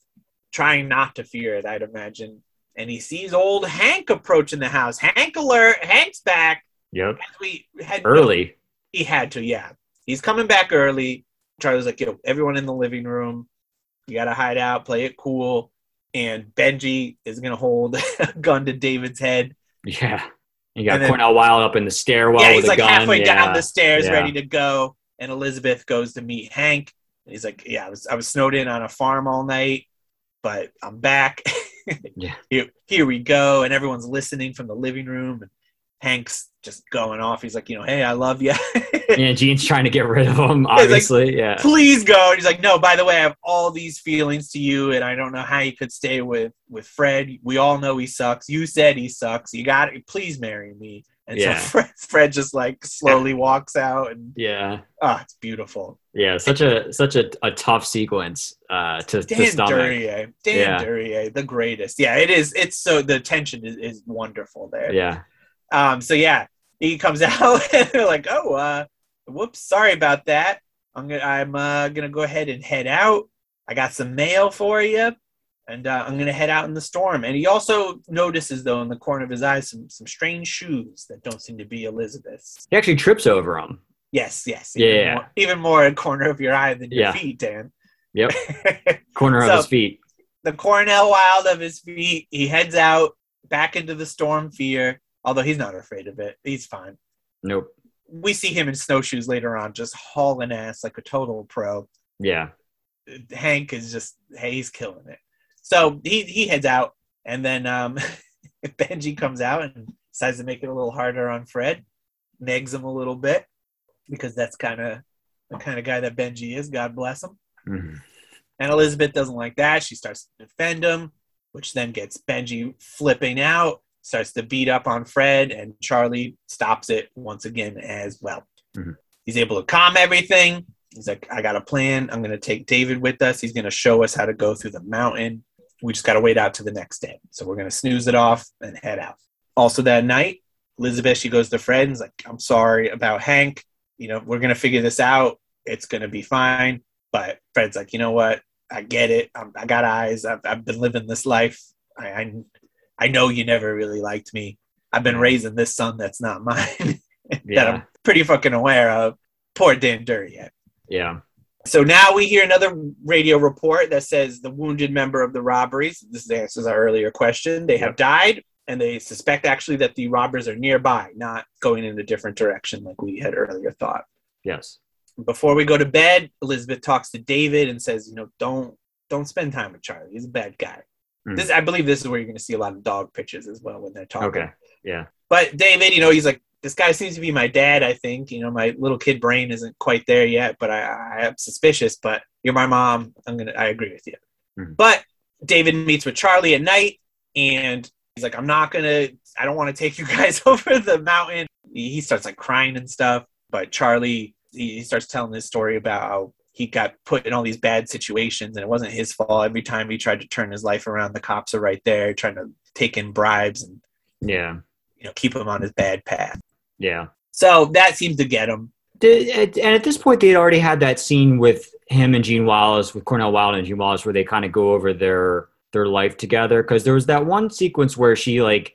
trying not to fear it. I'd imagine. And he sees old Hank approaching the house. Hank alert! Hank's back. Yep. As we had Early. he had to, yeah. He's coming back early. Charlie's like, yo, everyone in the living room, you gotta hide out, play it cool. And Benji is gonna hold a gun to David's head. Yeah. You got then- Cornel Wilde up in the stairwell yeah, with he's like gun. halfway yeah. down the stairs, yeah. ready to go. And Elizabeth goes to meet Hank. And he's like, Yeah, I was I was snowed in on a farm all night, but I'm back. Yeah. Here, here we go. And everyone's listening from the living room. And Hank's just going off. He's like, you know, hey, I love you. Yeah, Jean's trying to get rid of him, like- obviously. yeah. please go. And he's like, no, by the way, I have all these feelings to you, and I don't know how you could stay with with Fred. We all know he sucks. You said he sucks. You got it. Please marry me. And Yeah. so Fred, Fred just like slowly walks out, and Yeah. ah, it's beautiful. Yeah. Such a such a, a tough sequence uh to, to Dan stomach. Duryea, Dan Yeah. Duryea, the greatest. Yeah, it is. It's so the tension is, is wonderful there. Yeah. Um, so yeah, he comes out and they're like, "Oh, uh, whoops, sorry about that. I'm gonna, I'm uh, gonna go ahead and head out. I got some mail for you, and uh, I'm gonna head out in the storm." And he also notices, though, in the corner of his eye, some some strange shoes that don't seem to be Elizabeth's. He actually trips over them. Yes, yes, Yeah, even yeah. more, even more a corner of your eye than your Yeah. feet, Dan. Yep. Corner So- of his feet. the Cornel Wilde of his feet. He heads out back into the storm fear, although he's not afraid of it. He's fine. Nope. We see him in snowshoes later on, just hauling ass like a total pro. Yeah. Hank is just, hey, he's killing it. So he, he heads out, and then um, Benji comes out and decides to make it a little harder on Fred, negs him a little bit, because that's kind of the kind of guy that Benji is. God bless him. Mhm. And Elizabeth doesn't like that. She starts to defend him, which then gets Benji flipping out, starts to beat up on Fred, and Charlie stops it once again as well. Mhm. He's able to calm everything. He's like, I got a plan. I'm going to take David with us. He's going to show us how to go through the mountain. We just got to wait out to the next day. So we're going to snooze it off and head out. Also, that night, Elizabeth, she goes to Fred and like, I'm sorry about Hank. You know, we're going to figure this out. It's going to be fine. But Fred's like, you know what? I get it. I'm, I got eyes. I've, I've been living this life. I, I, I know you never really liked me. I've been raising this son that's not mine that Yeah. I'm pretty fucking aware of. Poor Dan Duryea. Yeah. So now we hear another radio report that says the wounded member of the robberies, this answers our earlier question, they have died and they suspect actually that the robbers are nearby, not going in a different direction like we had earlier thought. Yes. Before we go to bed, Elizabeth talks to David and says, you know, don't don't spend time with Charlie. He's a bad guy. Hmm. This I believe this is where you're going to see a lot of dog pictures as well when they're talking. Okay. Yeah. But David, you know, he's like, this guy seems to be my dad. I think, you know, my little kid brain isn't quite there yet, but I, I am suspicious. But you're my mom. I'm gonna. I agree with you. Mhm. But David meets with Charlie at night, and he's like, I'm not gonna. I don't want to take you guys over the mountain. He he starts like crying and stuff. But Charlie, he, he starts telling this story about how he got put in all these bad situations, and it wasn't his fault. Every time he tried to turn his life around, the cops are right there trying to take in bribes and Yeah. you know keep him on his bad path. Yeah. So that seems to get him. And at this point, they had already had that scene with him and Jean Wallace, with Cornel Wilde and Jean Wallace, where they kind of go over their their life together. Because there was that one sequence where she like,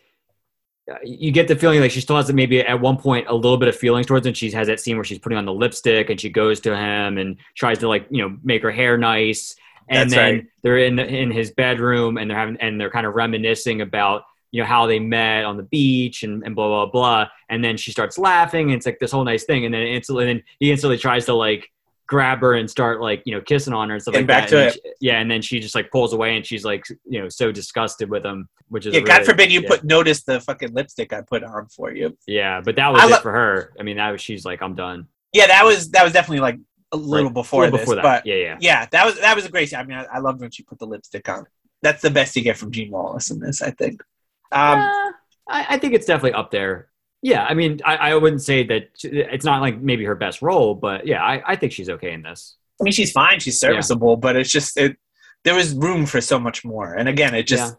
uh, you get the feeling like she still has maybe at one point a little bit of feelings towards him. She has that scene where she's putting on the lipstick and she goes to him and tries to like you know make her hair nice. And That's then right. they're in in his bedroom and they're having and they're kind of reminiscing about you know how they met on the beach and, and blah blah blah and then she starts laughing and it's like this whole nice thing and then instantly and then he instantly tries to like grab her and start like you know kissing on her and stuff Getting like back that to And she- yeah and then she just like pulls away and she's like you know so disgusted with him which is Yeah, God forbid you yeah. put notice the fucking lipstick I put on for you. yeah but that was I it lo- for her i mean that was she's like i'm done Yeah, that was that was definitely like a little Right. before A little this, before that but yeah yeah yeah, that was that was a great. scene. I mean, I, I loved when she put the lipstick on. That's the best you get from Jean Wallace in this, I think. Um, Uh, I, I think it's definitely up there yeah i mean I, I wouldn't say that it's not like maybe her best role but yeah i, I think she's okay in this I mean, she's fine, she's serviceable, but it's just it. There was room for so much more, and again, it just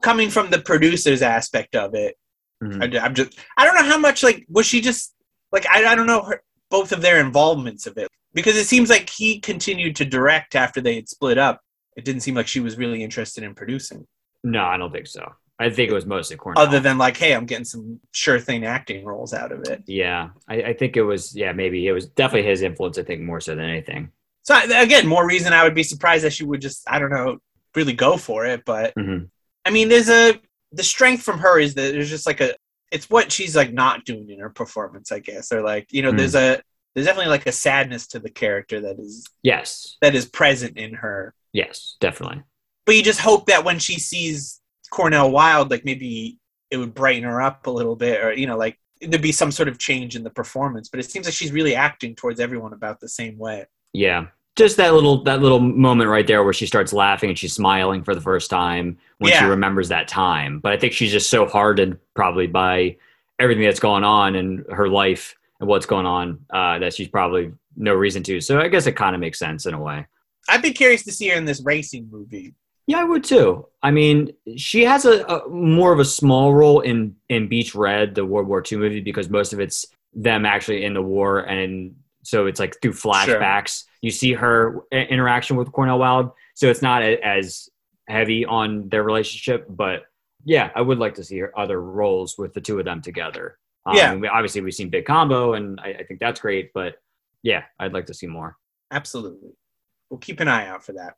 coming from the producers aspect of it. Mhm. I, am just I don't know how much like was she just like I, I don't know her, both of their involvements of it because it seems like he continued to direct after they had split up. It didn't seem like she was really interested in producing, no i don't think so i think it was mostly Cornel. other than like, hey, I'm getting some sure thing acting roles out of it. Yeah, I, I think it was. Yeah, maybe it was definitely his influence. I think more so than anything. So again, more reason I would be surprised that she would just I don't know really go for it. But Mhm. I mean, there's a the strength from her is that there's just like a it's what she's like not doing in her performance, I guess, or like you know, Mm. there's a there's definitely like a sadness to the character that is Yes, that is present in her. yes, definitely. But you just hope that when she sees Cornel Wilde, like maybe it would brighten her up a little bit, or you know, like there'd be some sort of change in the performance. But it seems like she's really acting towards everyone about the same way. Yeah, just that little that little moment right there where she starts laughing and she's smiling for the first time when she remembers that time. But I think she's just so hardened probably by everything that's going on in her life and what's going on uh, that she's probably no reason to. So I guess it kind of makes sense in a way. I'd be curious to see her in this racing movie. Yeah, I would too. I mean, she has a, a more of a small role in in Beach Red, the World War II movie, because most of it's them actually in the war, and so it's like through flashbacks. You see her interaction with Cornel Wilde, so it's not a, as heavy on their relationship. But yeah, I would like to see her other roles with the two of them together. Um, Yeah. we, obviously we've seen Big Combo, and I, I think that's great. But yeah, I'd like to see more. Absolutely. We'll keep an eye out for that.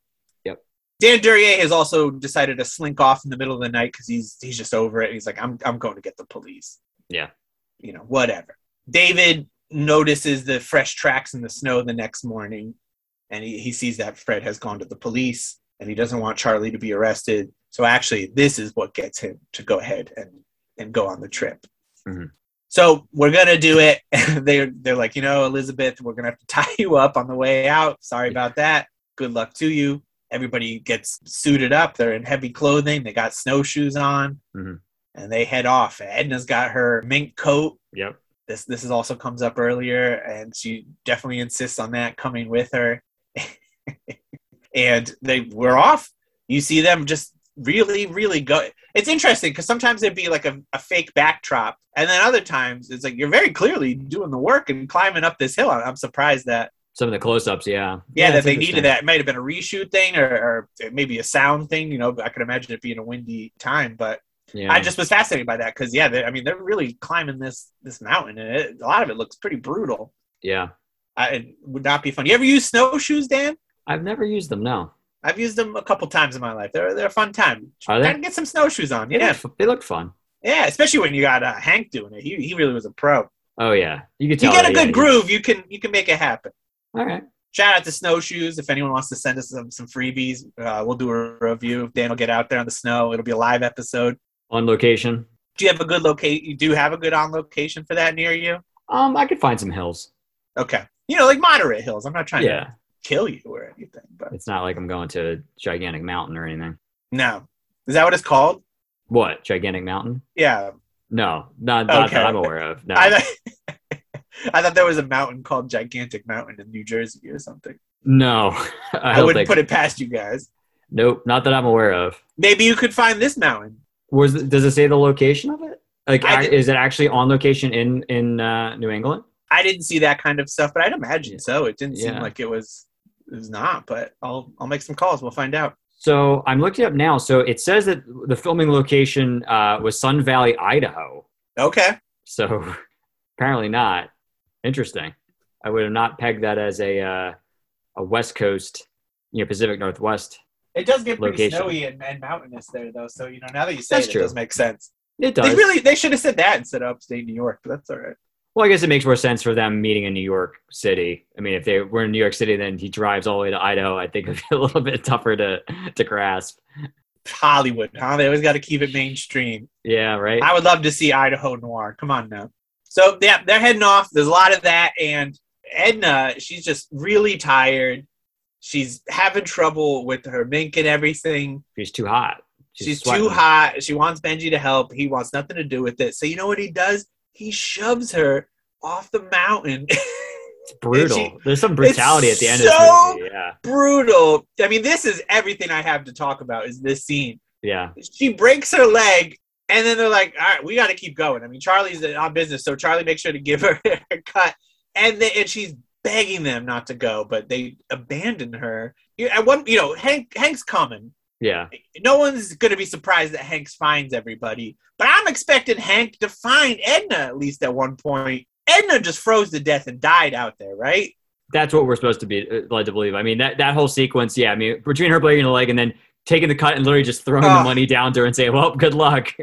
Dan Duryea has also decided to slink off in the middle of the night because he's he's just over it. He's like, I'm I'm going to get the police. Yeah. You know, whatever. David notices the fresh tracks in the snow the next morning, and he, he sees that Fred has gone to the police and he doesn't want Charlie to be arrested. So actually, this is what gets him to go ahead and and go on the trip. Mhm. So we're gonna do it. they're they're like, you know, Elizabeth, we're gonna have to tie you up on the way out. Sorry about that. Good luck to you. Everybody gets suited up. They're in heavy clothing. They got snowshoes on, Mhm. and they head off. Edna's got her mink coat. Yep. This this is also comes up earlier, and she definitely insists on that coming with her. and they were off. You see them just really, really go. It's interesting because sometimes there'd be like a, a fake backdrop, and then other times it's like you're very clearly doing the work and climbing up this hill. I'm surprised that Some of the close-ups, yeah, yeah, that they needed that. It might have been a reshoot thing or, or maybe a sound thing. You know, I could imagine it being a windy time, but Yeah. I just was fascinated by that because yeah, they, I mean they're really climbing this this mountain, and it, a lot of it looks pretty brutal. Yeah. I, it would not be fun. You ever use snowshoes, Dan? I've never used them. No. I've used them a couple times in my life. They're they're a fun time. Are they? Gotta get some snowshoes on. They, Yeah, look, they look fun. yeah. Especially when you got uh, Hank doing it. He he really was a pro. Oh yeah, you You get a good yeah, groove, you can you can make it happen. All right. Shout out to snowshoes. If anyone wants to send us some some freebies, uh, we'll do a review. Dan will get out there on the snow. It'll be a live episode. On location. Do you have a good locate? You do have a good on location for that near you? Um, I could find some hills. Okay. You know, like moderate hills. I'm not trying Yeah. to kill you or anything, but It's not like I'm going to a gigantic mountain or anything. no. Is that what it's called? What gigantic mountain? Yeah. No, not, not Okay. that I'm aware of. No, I, thought, I thought there was a mountain called Gigantic Mountain in New Jersey or something. no. I, I, wouldn't put it past you guys. Nope, not that I'm aware of. Maybe you could find this mountain. Was does it say the location of it? Like, is it actually on location in in uh, New England? I didn't see that kind of stuff, but I'd imagine so. It didn't seem like it was it was not, but I'll I'll make some calls. We'll find out. So I'm looking up now. So it says that the filming location uh, was Sun Valley, Idaho. Okay. So apparently not. Interesting. I would have not pegged that as a uh, a West Coast, you know, Pacific Northwest. It does get pretty Location. snowy and, and mountainous there though, so you know now that you say That's it, true. it does make sense. It They does. really they should have said that instead of upstate New York, but that's all right. well, I guess it makes more sense for them meeting in New York City. I mean, if they were in New York City, then he drives all the way to Idaho. I think it'd be a little bit tougher to to grasp. Hollywood, huh? They always got to keep it mainstream. Yeah, right. I would love to see Idaho Noir. Come on now. So yeah, they're heading off. There's a lot of that, and Edna, she's just really tired. She's having trouble with her mink and everything. She's too hot. She's, sweating. too hot. She wants Benji to help. He wants nothing to do with it. So you know what he does? He shoves her off the mountain. It's brutal. she- There's some brutality at the end so- of this movie. Yeah, Brutal. I mean, this is everything I have to talk about. Is this scene? yeah, she breaks her leg and then they're like all right we got to keep going i mean charlie's on business so charlie makes sure to give her a cut and then and she's begging them not to go but they abandon her at one you know hank hank's coming yeah. no one's going to be surprised that hank finds everybody but i'm expecting hank to find edna at least at one point edna just froze to death and died out there right That's what we're supposed to be uh, led to believe. I mean, that that whole sequence. Yeah, I mean, between her breaking the leg and then taking the cut and literally just throwing Oh. the money down to her and saying, "Well, good luck."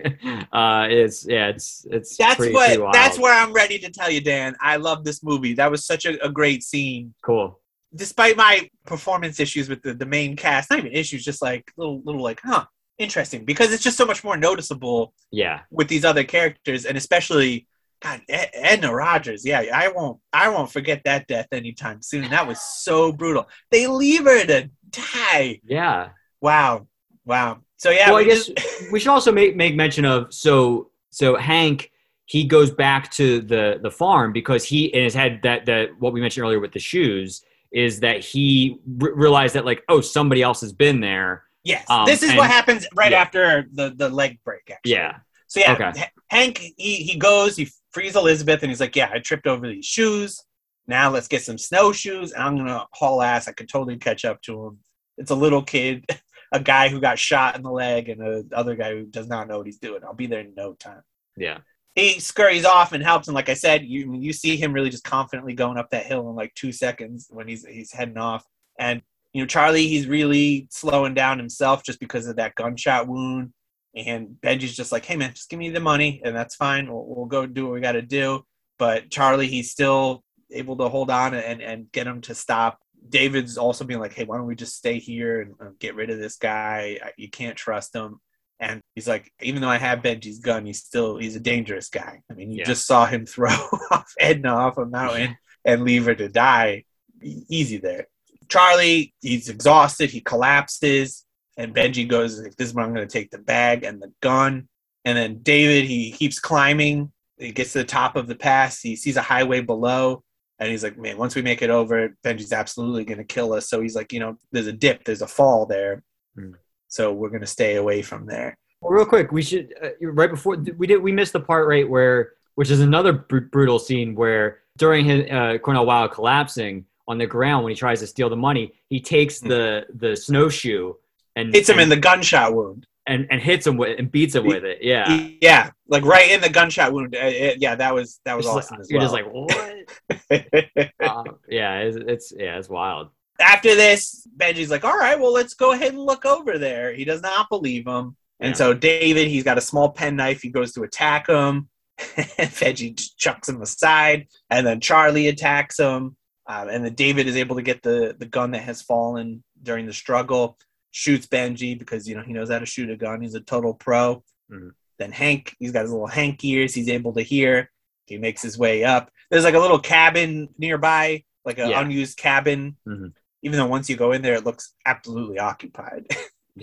uh, it's yeah, it's it's that's pretty, what pretty that's where i'm ready to tell you dan i love this movie that was such a, a great scene cool. despite my performance issues with the, the main cast, not even issues, just like little little like, huh, interesting, because it's just so much more noticeable Yeah, with these other characters, and especially God, Edna Rogers. Yeah, I won't I won't forget that death anytime soon. That was so brutal. They leave her to die. yeah. Wow, wow. So yeah, well, I we guess just- we should also make make mention of so so Hank he goes back to the the farm because he in his head that that what we mentioned earlier with the shoes is that he r- realized that like oh somebody else has been there yes, um, this is and- what happens right yeah. after the the leg break. Actually. yeah So yeah, Okay. H- Hank he he goes, he frees Elizabeth, and he's like, "Yeah, I tripped over these shoes. Now let's get some snowshoes, and I'm gonna haul ass. I could totally catch up to him. It's a little kid, a guy who got shot in the leg, and a other guy who does not know what he's doing. I'll be there in no time." yeah He scurries off and helps, and like I said, you you see him really just confidently going up that hill in like two seconds when he's he's heading off, and you know Charlie he's really slowing down himself just because of that gunshot wound. And Benji's just like, hey man, just give me the money and that's fine. We'll, we'll go do what we got to do. But Charlie, he's still able to hold on and, and get him to stop. David's also being like, hey, why don't we just stay here and uh, get rid of this guy? I- You can't trust him. And he's like, even though I have Benji's gun, he's still he's a dangerous guy. I mean, you Yeah. just saw him throw off Edna off a mountain and leave her to die. Easy there. Charlie, he's exhausted. He collapses, and Benji goes, "This is when I'm going to take the bag and the gun." And then David, he keeps climbing. He gets to the top of the pass. He sees a highway below, and he's like, "Man, once we make it over, Benji's absolutely going to kill us." So he's like, "You know, there's a dip, there's a fall there, Hmm. so we're going to stay away from there." Well, real quick, we should uh, right before we did we missed the part right where which is another br- brutal scene where during his uh, Cornel Wilde collapsing on the ground when he tries to steal the money, he takes the the snowshoe and Hits him and, in the gunshot wound. and, and hits him with and beats him with it. Yeah, Yeah, like right in the gunshot wound. Uh, it- yeah, that was that was It's awesome like- as you're well. just like what? Uh, yeah, it's, it's yeah, it's wild. After this, Benji's like, all right, well, let's go ahead and look over there. He does not believe him. And Yeah. so David, he's got a small penknife. He goes to attack him. and Benji chucks him aside. And then Charlie attacks him. Um, and then David is able to get the, the gun that has fallen during the struggle, shoots Benji because, you know, he knows how to shoot a gun. He's a total pro. Mhm. Then Hank, he's got his little Hank ears. He's able to hear. He makes his way up. There's like a little cabin nearby, like an Yeah. unused cabin. Mhm. Even though once you go in there, it looks absolutely occupied.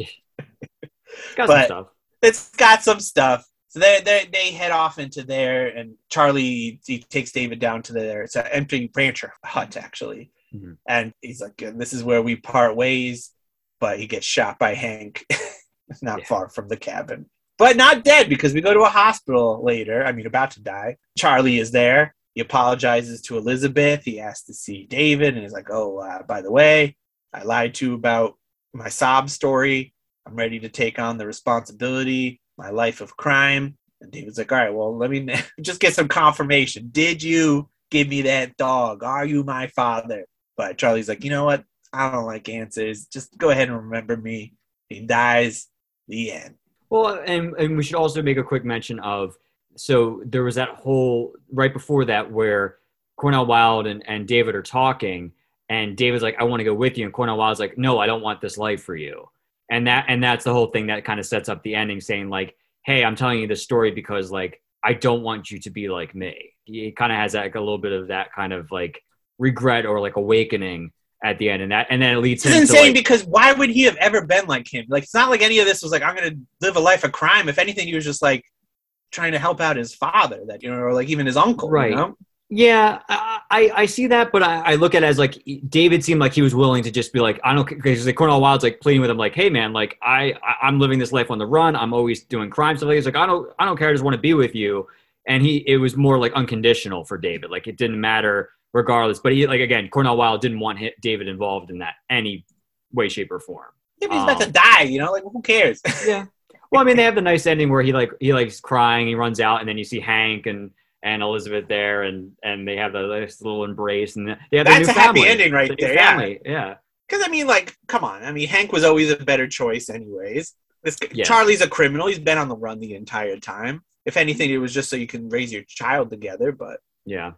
Got But- some stuff. it's got some stuff. So they they they head off into there, and Charlie he takes David down to there. It's an empty rancher hut actually, Mhm. and he's like, "This is where we part ways." But he gets shot by Hank, not Yeah. far from the cabin, but not dead because we go to a hospital later. I mean, about to die. Charlie is there. He apologizes to Elizabeth. He asks to see David, and he's like, "Oh, uh, by the way, I lied to you about my sob story. I'm ready to take on the responsibility, my life of crime. And David's like, all right, well, let me just get some confirmation. Did you give me that dog? Are you my father? But Charlie's like, you know what? I don't like answers. Just go ahead and remember me. He dies. The end. Well, and and we should also make a quick mention of so there was that whole right before that where Cornel Wilde and, and David are talking, and David's like, I want to go with you, and Cornel Wilde's like, No, I don't want this life for you. And that and that's the whole thing that kind of sets up the ending, saying like, Hey, I'm telling you this story because like I don't want you to be like me. He kind of has like a little bit of that kind of like regret or like awakening at the end, and that and then it leads It's insane like, because why would he have ever been like him? Like, it's not like any of this was like, I'm going to live a life of crime. If anything, he was just like trying to help out his father, that, you know, or like even his uncle. Right. You know? Yeah, I, I see that, but I, I look at it as like David seemed like he was willing to just be like, I don't, because like Cornel Wilde's like pleading with him, like, hey man, like I, I I'm living this life on the run. I'm always doing crime stuff. He's like, I don't I don't care. I just want to be with you. And he, it was more like unconditional for David. Like it didn't matter regardless. But he, like again, Cornel Wilde didn't want hit David involved in that any way, shape, or form. Yeah, he's about Um, to die, you know? Like, who cares? Yeah. Well, I mean, they have the nice ending where he like he likes crying, he runs out, and then you see Hank and and Elizabeth there, and and they have the nice little embrace, and they have That's new a happy family. ending right The there, yeah. family, yeah. Because I mean, like, come on. I mean, Hank was always a better choice, anyways. This. Charlie's a criminal. He's been on the run the entire time. If anything, it was just so you can raise your child together. But Yeah,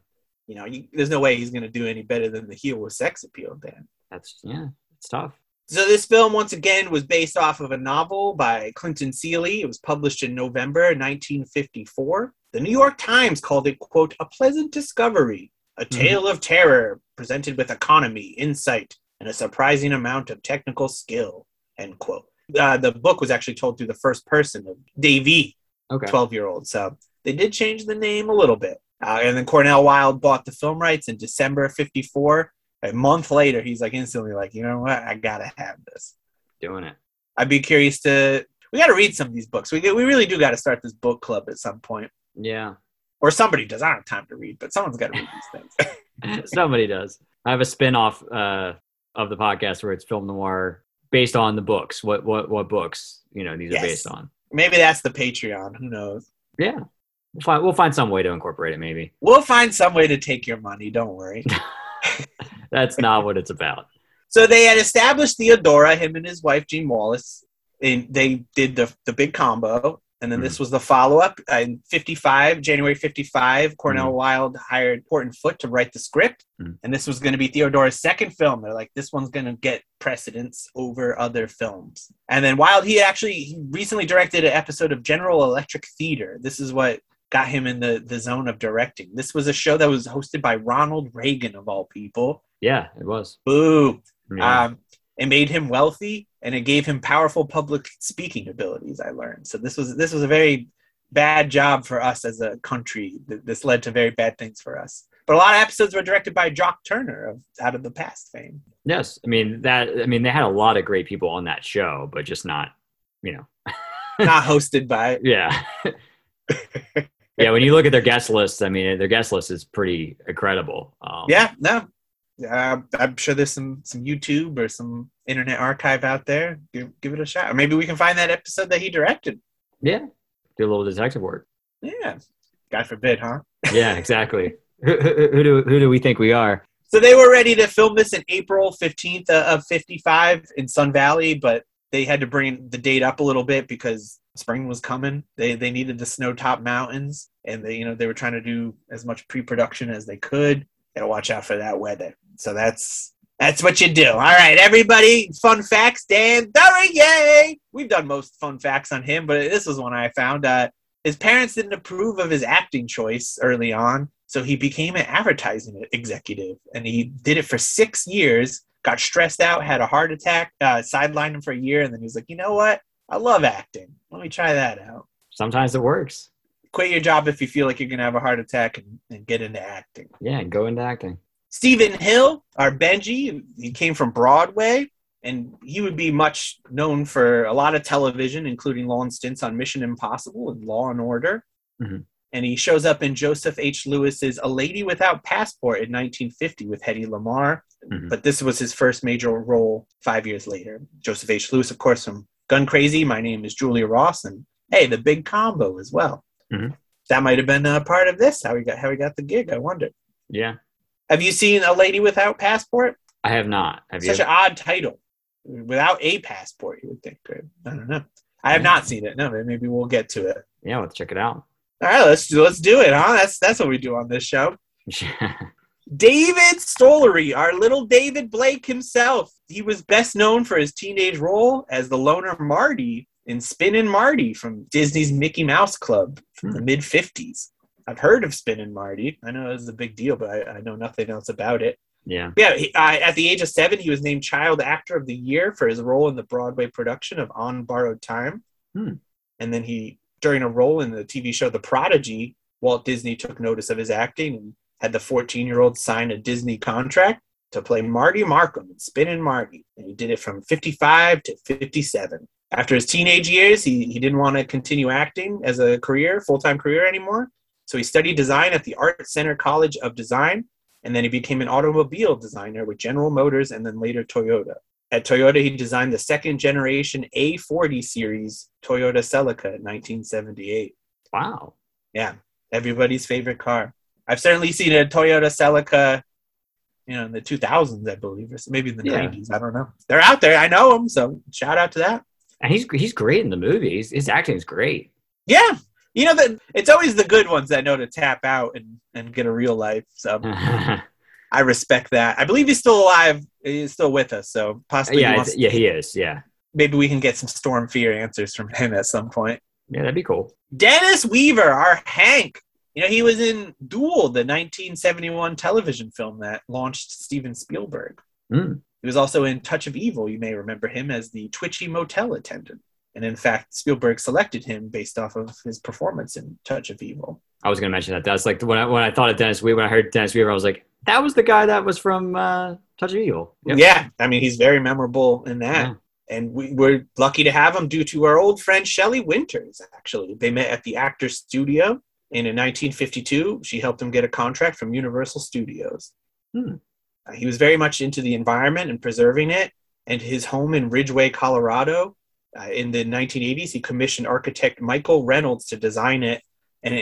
you know, you, there's no way he's going to do any better than the heel with sex appeal. Then that's yeah, it's tough. So this film, once again, was based off of a novel by Clinton Seeley. It was published in November 1954. The New York Times called it, quote, a pleasant discovery, a tale of terror presented with economy, insight, and a surprising amount of technical skill, end quote. Uh, the book was actually told through the first person of Davey, Okay, 12 year old. So they did change the name a little bit. Uh, and then Cornel Wilde bought the film rights in December of 54. A month later, he's like instantly like, you know what? I gotta have this. doing it. I'd be curious to. We got to read some of these books. We we really do got to start this book club at some point, Yeah, or somebody does. I don't have time to read, but someone's got to read these things. somebody does. I have a spin off uh, of the podcast where it's film noir based on the books. What what what books you know these Yes. are based on? Maybe that's the Patreon. Who knows? Yeah, we'll find we'll find some way to incorporate it. Maybe We'll find some way to take your money. Don't worry. that's not what it's about. So they had established Theodora, him and his wife Jean Wallace, and they did the the big combo. And then this was the follow up in '55, January '55. Cornel Wilde hired Horton Foote to write the script, Mhm. and this was going to be Theodora's second film. They're like, this one's going to get precedence over other films. And then Wilde, he actually he recently directed an episode of General Electric Theater. This is what got him in the the zone of directing. This was a show that was hosted by Ronald Reagan of all people. Yeah, it was. Boo. Yeah. Um, it made him wealthy and it gave him powerful public speaking abilities. I learned. So this was this was a very bad job for us as a country. This led to very bad things for us. But a lot of episodes were directed by Jacques Tourneur of Out of the Past fame. Yes, I mean that. I mean they had a lot of great people on that show, but just not, you know. Not hosted by. Yeah, yeah. When you look at their guest list, I mean their guest list is pretty incredible. Um, Yeah, no. Uh, I'm sure there's some some YouTube or some internet archive out there. Give, give it a shot. Or maybe we can find that episode that he directed. yeah. Do a little detective work. Yeah. God forbid, huh? Yeah, exactly. Who, who, who do who do we think we are? So they were ready to film this in April 15th of 55 in Sun Valley, but they had to bring the date up a little bit because spring was coming. They they needed the snow top mountains and they you know they were trying to do as much pre-production as they could. Got to watch out for that weather. So that's that's what you do. All right, everybody. Fun facts, Dan Yay! We've done most fun facts on him, but this was one I found. Uh, his parents didn't approve of his acting choice early on, so he became an advertising executive, and he did it for six years. Got stressed out, had a heart attack, uh, sidelined him for a year, and then he's like, "You know what? I love acting. Let me try that out." Sometimes it works. Quit your job if you feel like you're gonna have a heart attack and, and get into acting. Yeah, go into acting. Steven Hill, our Benji, he came from Broadway, and he would be much known for a lot of television, including long stints on Mission Impossible and Law and Order. Mhm. And he shows up in Joseph H. Lewis's A Lady Without Passport in 1950 with Hedy Lamarr. Mhm. But this was his first major role five years later. Joseph H. Lewis, of course, from Gun Crazy. My name is Julia Ross, and hey, the big combo as well. Mhm. That might have been a part of this. How he got how he got the gig. I wonder. Yeah, Have you seen A Lady Without Passport? I have not. Have you? Such an odd title. Without a passport, you would think. Right? I don't know. I have not seen it. No, maybe we'll get to it. yeah, let's check it out. All right, let's do let's do it, huh? That's that's what we do on this show. David Stollery, our little David Blake himself. He was best known for his teenage role as the loner Marty in Spin' Marty from Disney's Mickey Mouse Club from the hmm. mid 50s. I've heard of Spin' and Marty. I know it was a big deal, but I, I know nothing else about it. yeah. Yeah, he, uh, at the age of seven, he was named Child Actor of the Year for his role in the Broadway production of On Borrowed Time. Hmm. And then he, during a role in the TV show The Prodigy, Walt Disney took notice of his acting and had the 14 year old sign a Disney contract to play Marty Markham in Spin' and Marty. And he did it from 55 to 57. After his teenage years, he, he didn't want to continue acting as a career, full time career anymore. So he studied design at the Art Center College of Design and then he became an automobile designer with General Motors and then later Toyota. At Toyota, he designed the second generation A40 series Toyota Celica in 1978. Wow. Yeah, everybody's favorite car. I've certainly seen a Toyota Celica, you know, in the 2000s, I believe, or maybe in the Yeah. 90s. I don't know. They're out there. I know them, so shout out to that. And he's he's great in the movies. His acting is great. Yeah, you know that it's always the good ones that know to tap out and, and get a real life. So I respect that. I believe he's still alive. He's still with us. So possibly he yeah, wants- yeah, he is. Yeah, maybe we can get some Storm Fear answers from him at some point. yeah, that'd be cool. Dennis Weaver, our Hank. You know, he was in Duel, the 1971 television film that launched Steven Spielberg. Mm. He was also in Touch of Evil. You may remember him as the twitchy motel attendant. And in fact, Spielberg selected him based off of his performance in Touch of Evil. I was gonna mention that. That's like when I when I thought of Dennis Weaver. When I heard Dennis Weaver, I was like, that was the guy that was from uh, Touch of Evil. Yep. Yeah, I mean, he's very memorable in that. Yeah. And we, we're lucky to have him due to our old friend Shelley Winters, actually. They met at the Actors Studio. And in 1952, she helped him get a contract from Universal Studios. Hmm. Uh, he was very much into the environment and preserving it. And his home in Ridgway, Colorado, uh, in the 1980s, he commissioned architect Michael Reynolds to design it and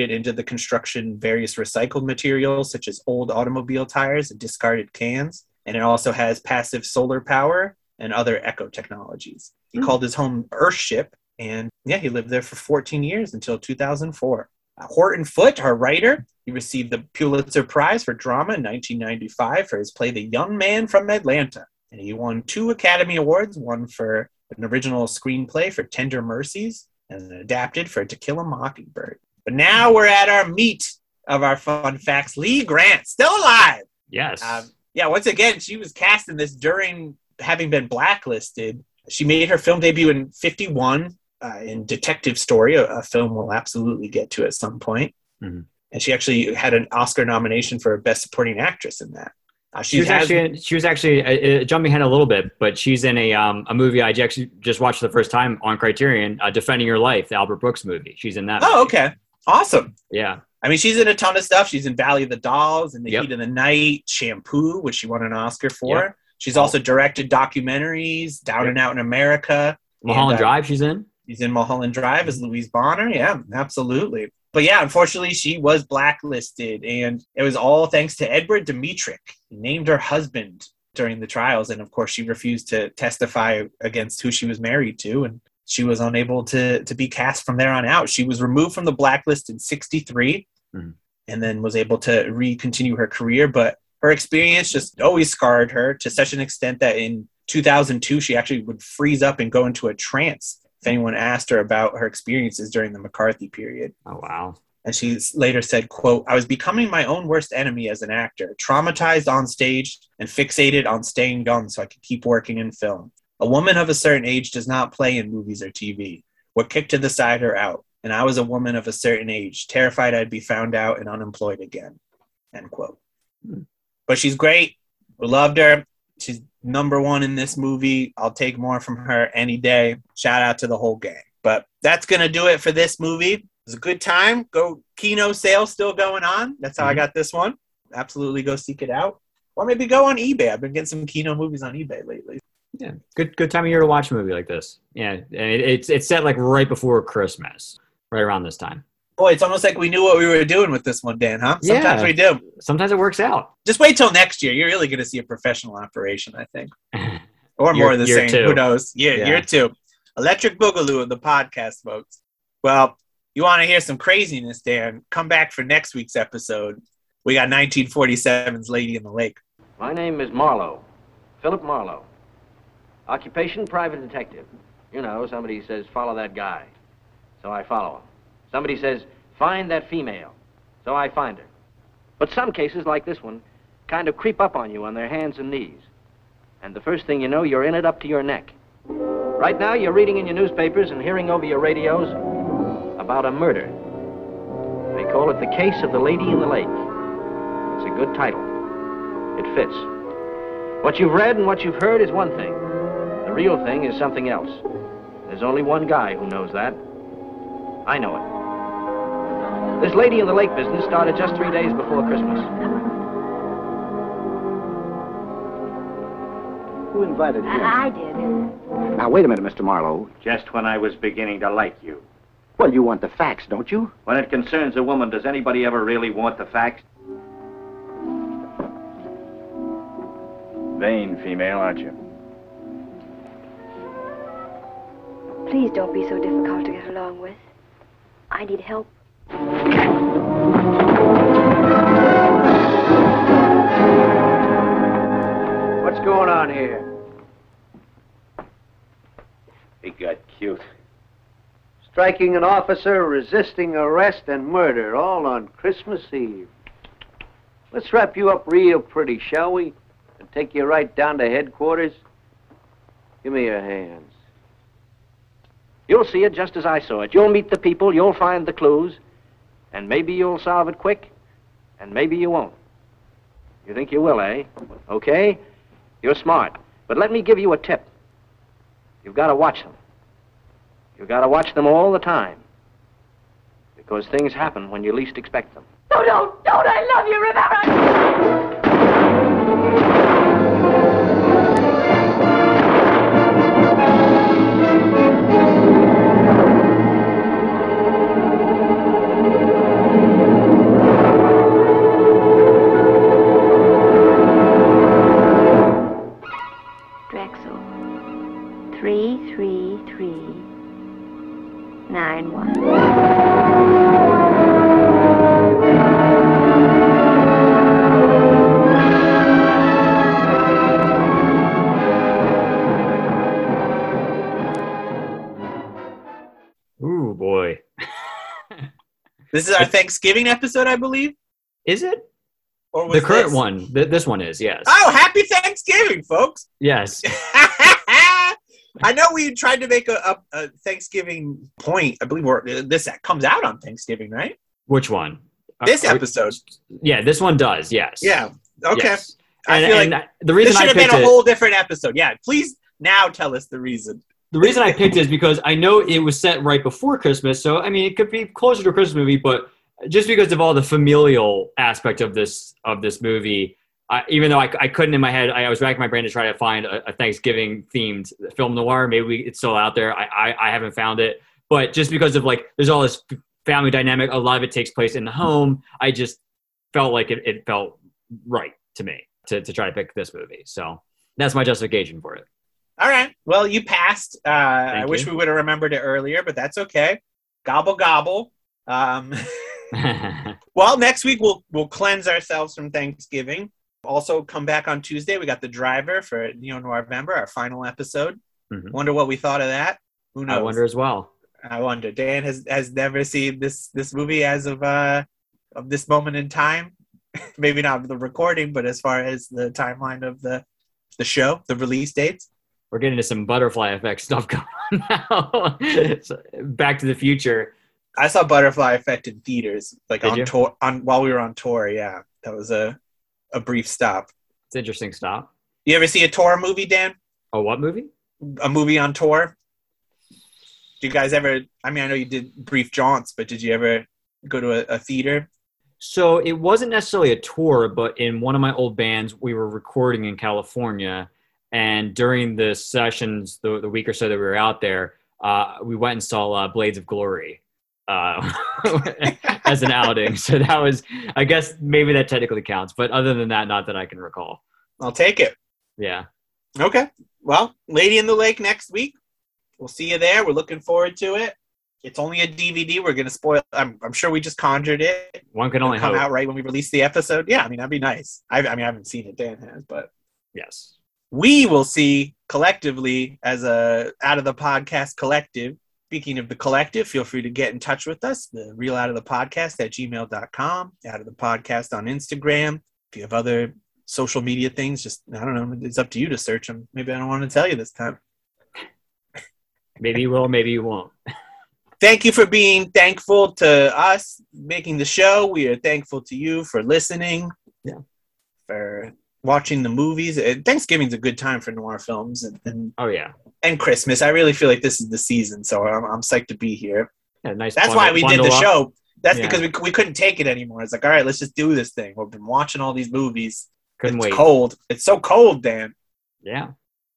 it into the construction various recycled materials such as old automobile tires and discarded cans. And it also has passive solar power and other eco technologies. He Hmm. called his home Earthship, and yeah, he lived there for 14 years until 2004. Uh, Horton Foote, our writer, he received the Pulitzer Prize for Drama in 1995 for his play The Young Man from Atlanta. And he won two Academy Awards, one for an original screenplay for Tender Mercies and adapted for To Kill a Mockingbird. But now we're at our meat of our fun facts. Lee Grant, still alive. Yes. Um, yeah, once again, she was cast in this during having been blacklisted. She made her film debut in 51 uh, in Detective Story, a, a film we'll absolutely get to at some point. Mhm. And she actually had an Oscar nomination for Best Supporting Actress in that. Uh, she was actually in- she was actually uh, uh, jumping ahead a little bit, but she's in a um, a movie I actually just watched for the first time on Criterion, uh, Defending Your Life, the Albert Brooks movie. She's in that. oh, movie. okay. Awesome. Yeah. I mean, she's in a ton of stuff. She's in Valley of the Dolls and The Yep. Heat of the Night, Shampoo, which she won an Oscar for. Yep. She's also directed documentaries, Down Yep. and Out in America. Mulholland And, uh, Drive. She's in. She's in Mulholland Drive as Louise Bonner. Yeah, absolutely. But yeah, unfortunately, she was blacklisted, and it was all thanks to Edward Dmytryk. He named her husband during the trials, and of course, she refused to testify against who she was married to, and she was unable to to be cast from there on out. She was removed from the blacklist in '63, Mhm. and then was able to re-continue her career. But her experience just always scarred her to such an extent that in 2002 she actually would freeze up and go into a trance if anyone asked her about her experiences during the McCarthy period. Oh wow. And she later said, quote, I was becoming my own worst enemy as an actor, traumatized on stage and fixated on staying young so I could keep working in film. A woman of a certain age does not play in movies or TV. What kicked to the side or out. And I was a woman of a certain age, terrified I'd be found out and unemployed again. End quote. Hmm. But she's great. We loved her. She's number one in this movie. I'll take more from her any day. Shout out to the whole gang. But that's going to do it for this movie. It was a good time. Go Kino sale still going on. That's how I Mhm. got this one. Absolutely go seek it out. Or maybe go on eBay. I've been getting some Kino movies on eBay lately. Yeah, good good time of year to watch a movie like this. Yeah, and it, it's it's set like right before Christmas, right around this time. Boy, it's almost like we knew what we were doing with this one, Dan, huh? Sometimes Yeah. we do. Sometimes it works out. Just wait till next year. You're really going to see a professional operation, I think. Or Year- more of the same. two. Who knows? Yeah, Yeah. year two. Electric Boogaloo of the podcast, folks. Well, you want to hear some craziness, Dan? Come back for next week's episode. We got 1947's Lady in the Lake. My name is Marlowe, Philip Marlowe. Occupation, private detective. You know, somebody says, follow that guy. So I follow him. Somebody says, find that female. So I find her. But some cases, like this one, kind of creep up on you on their hands and knees. And the first thing you know, you're in it up to your neck. Right now, you're reading in your newspapers and hearing over your radios about a murder. They call it The Case of the Lady in the Lake. It's a good title. It fits. What you've read and what you've heard is one thing. The real thing is something else. There's only one guy who knows that. I know it. This lady in the lake business started just three days before Christmas. Who invited you? I did. Now, wait a minute, Mr. Marlowe. Just when I was beginning to like you. Well, you want the facts, don't you? When it concerns a woman, does anybody ever really want the facts? Vain female, aren't you? Please don't be so difficult to get along with. I need help. What's going on here? He got cute. Striking an officer, resisting arrest, and murder, all on Christmas Eve. Let's wrap you up real pretty, shall we? And take you right down to headquarters. Give me your hands. You'll see it just as I saw it. You'll meet the people, you'll find the clues, and maybe you'll solve it quick, and maybe you won't. You think you will, eh? Okay? You're smart. But let me give you a tip. You've got to watch them. You've got to watch them all the time. Because things happen when you least expect them. No, don't, don't, I love you? Drexel. This is our Thanksgiving episode, I believe. is it Or was the current this- one? Th- this one is yes, Oh, happy Thanksgiving, folks. yes. I know we tried to make a, a, a Thanksgiving point. I believe this comes out on Thanksgiving, right? Which one? Uh, this Are- are- episode. Yeah, this one does. Yes. Yeah. Okay. Yes. I And, feel like the reason this should I have been a it, whole different episode. Yeah. Please now tell us the reason. The reason I picked it is because I know it was set right before Christmas, so I mean it could be closer to a Christmas movie, but just because of all the familial aspect of this of this movie, I, even though I, I couldn't in my head, I, I was racking my brain to try to find a, a Thanksgiving themed film noir. Maybe we, it's still out there. I, I I haven't found it, but just because of like there's all this family dynamic. A lot of it takes place in the home. I just felt like it, it felt right to me to, to try to pick this movie. So that's my justification for it. All right. Well, you passed. Uh, I Thank wish we would have remembered it earlier, but that's okay. Gobble gobble. Um, well, next week we'll we'll cleanse ourselves from Thanksgiving. Also, come back on Tuesday. We got the driver for Neo November, our final episode. Mhm. Wonder what we thought of that. Who knows? I wonder as well. I wonder. Dan has has never seen this this movie as of uh of this moment in time. Maybe not the recording, but as far as the timeline of the the show, the release dates. We're getting into some butterfly effect stuff going on now. So, Back to the Future. I saw Butterfly Effect in theaters, like Did on you? tour on while we were on tour. Yeah, that was a a brief stop. It's an interesting stop. You ever see a tour movie, Dan? Oh, what movie? A movie on tour? Do you guys ever? I mean, I know you did brief jaunts, but did you ever go to a, a theater? So it wasn't necessarily a tour, but in one of my old bands, we were recording in California. And during the sessions, the, the week or so that we were out there, uh, we went and saw uh, Blades of Glory uh, as an outing. So that was, I guess, maybe that technically counts. But other than that, not that I can recall. I'll take it. Yeah. Okay. Well, Lady in the Lake next week. We'll see you there. We're looking forward to it. It's only a DVD. We're gonna spoil. I'm, I'm sure we just conjured it. One can only come hope. out right when we release the episode. Yeah, I mean that'd be nice. I, I mean I haven't seen it. Dan has, but Yes. We will see collectively as a out of the podcast collective. Speaking of the collective, feel free to get in touch with us. The real out of the podcast at gmail.com, out of the podcast on Instagram. If you have other social media things, just I don't know, it's up to you to search them. Maybe I don't want to tell you this time. Maybe you will, maybe you won't. Thank you for being thankful to us making the show. We are thankful to you for listening. Yeah. For watching the movies. Uh, Thanksgiving's a good time for noir films and, and, Oh, yeah. and Christmas. I really feel like this is the season, so I'm, I'm psyched to be here. yeah nice. That's bundle- why we did the up. show. That's Yeah. because we, we couldn't take it anymore. It's like, all right, let's just do this thing. We've been watching all these movies. Couldn't it's wait. cold. It's so cold, Dan. Yeah.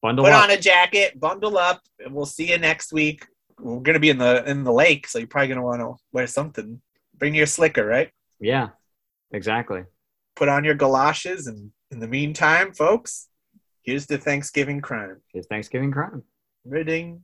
Bundle Put up. on a jacket, bundle up, and we'll see you next week. We're gonna be in the in the lake, so you're probably gonna want to wear something. Bring your slicker, right? Yeah. Exactly. Put on your galoshes, and in the meantime, folks, here's the Thanksgiving crime. It's Thanksgiving crime. Ridding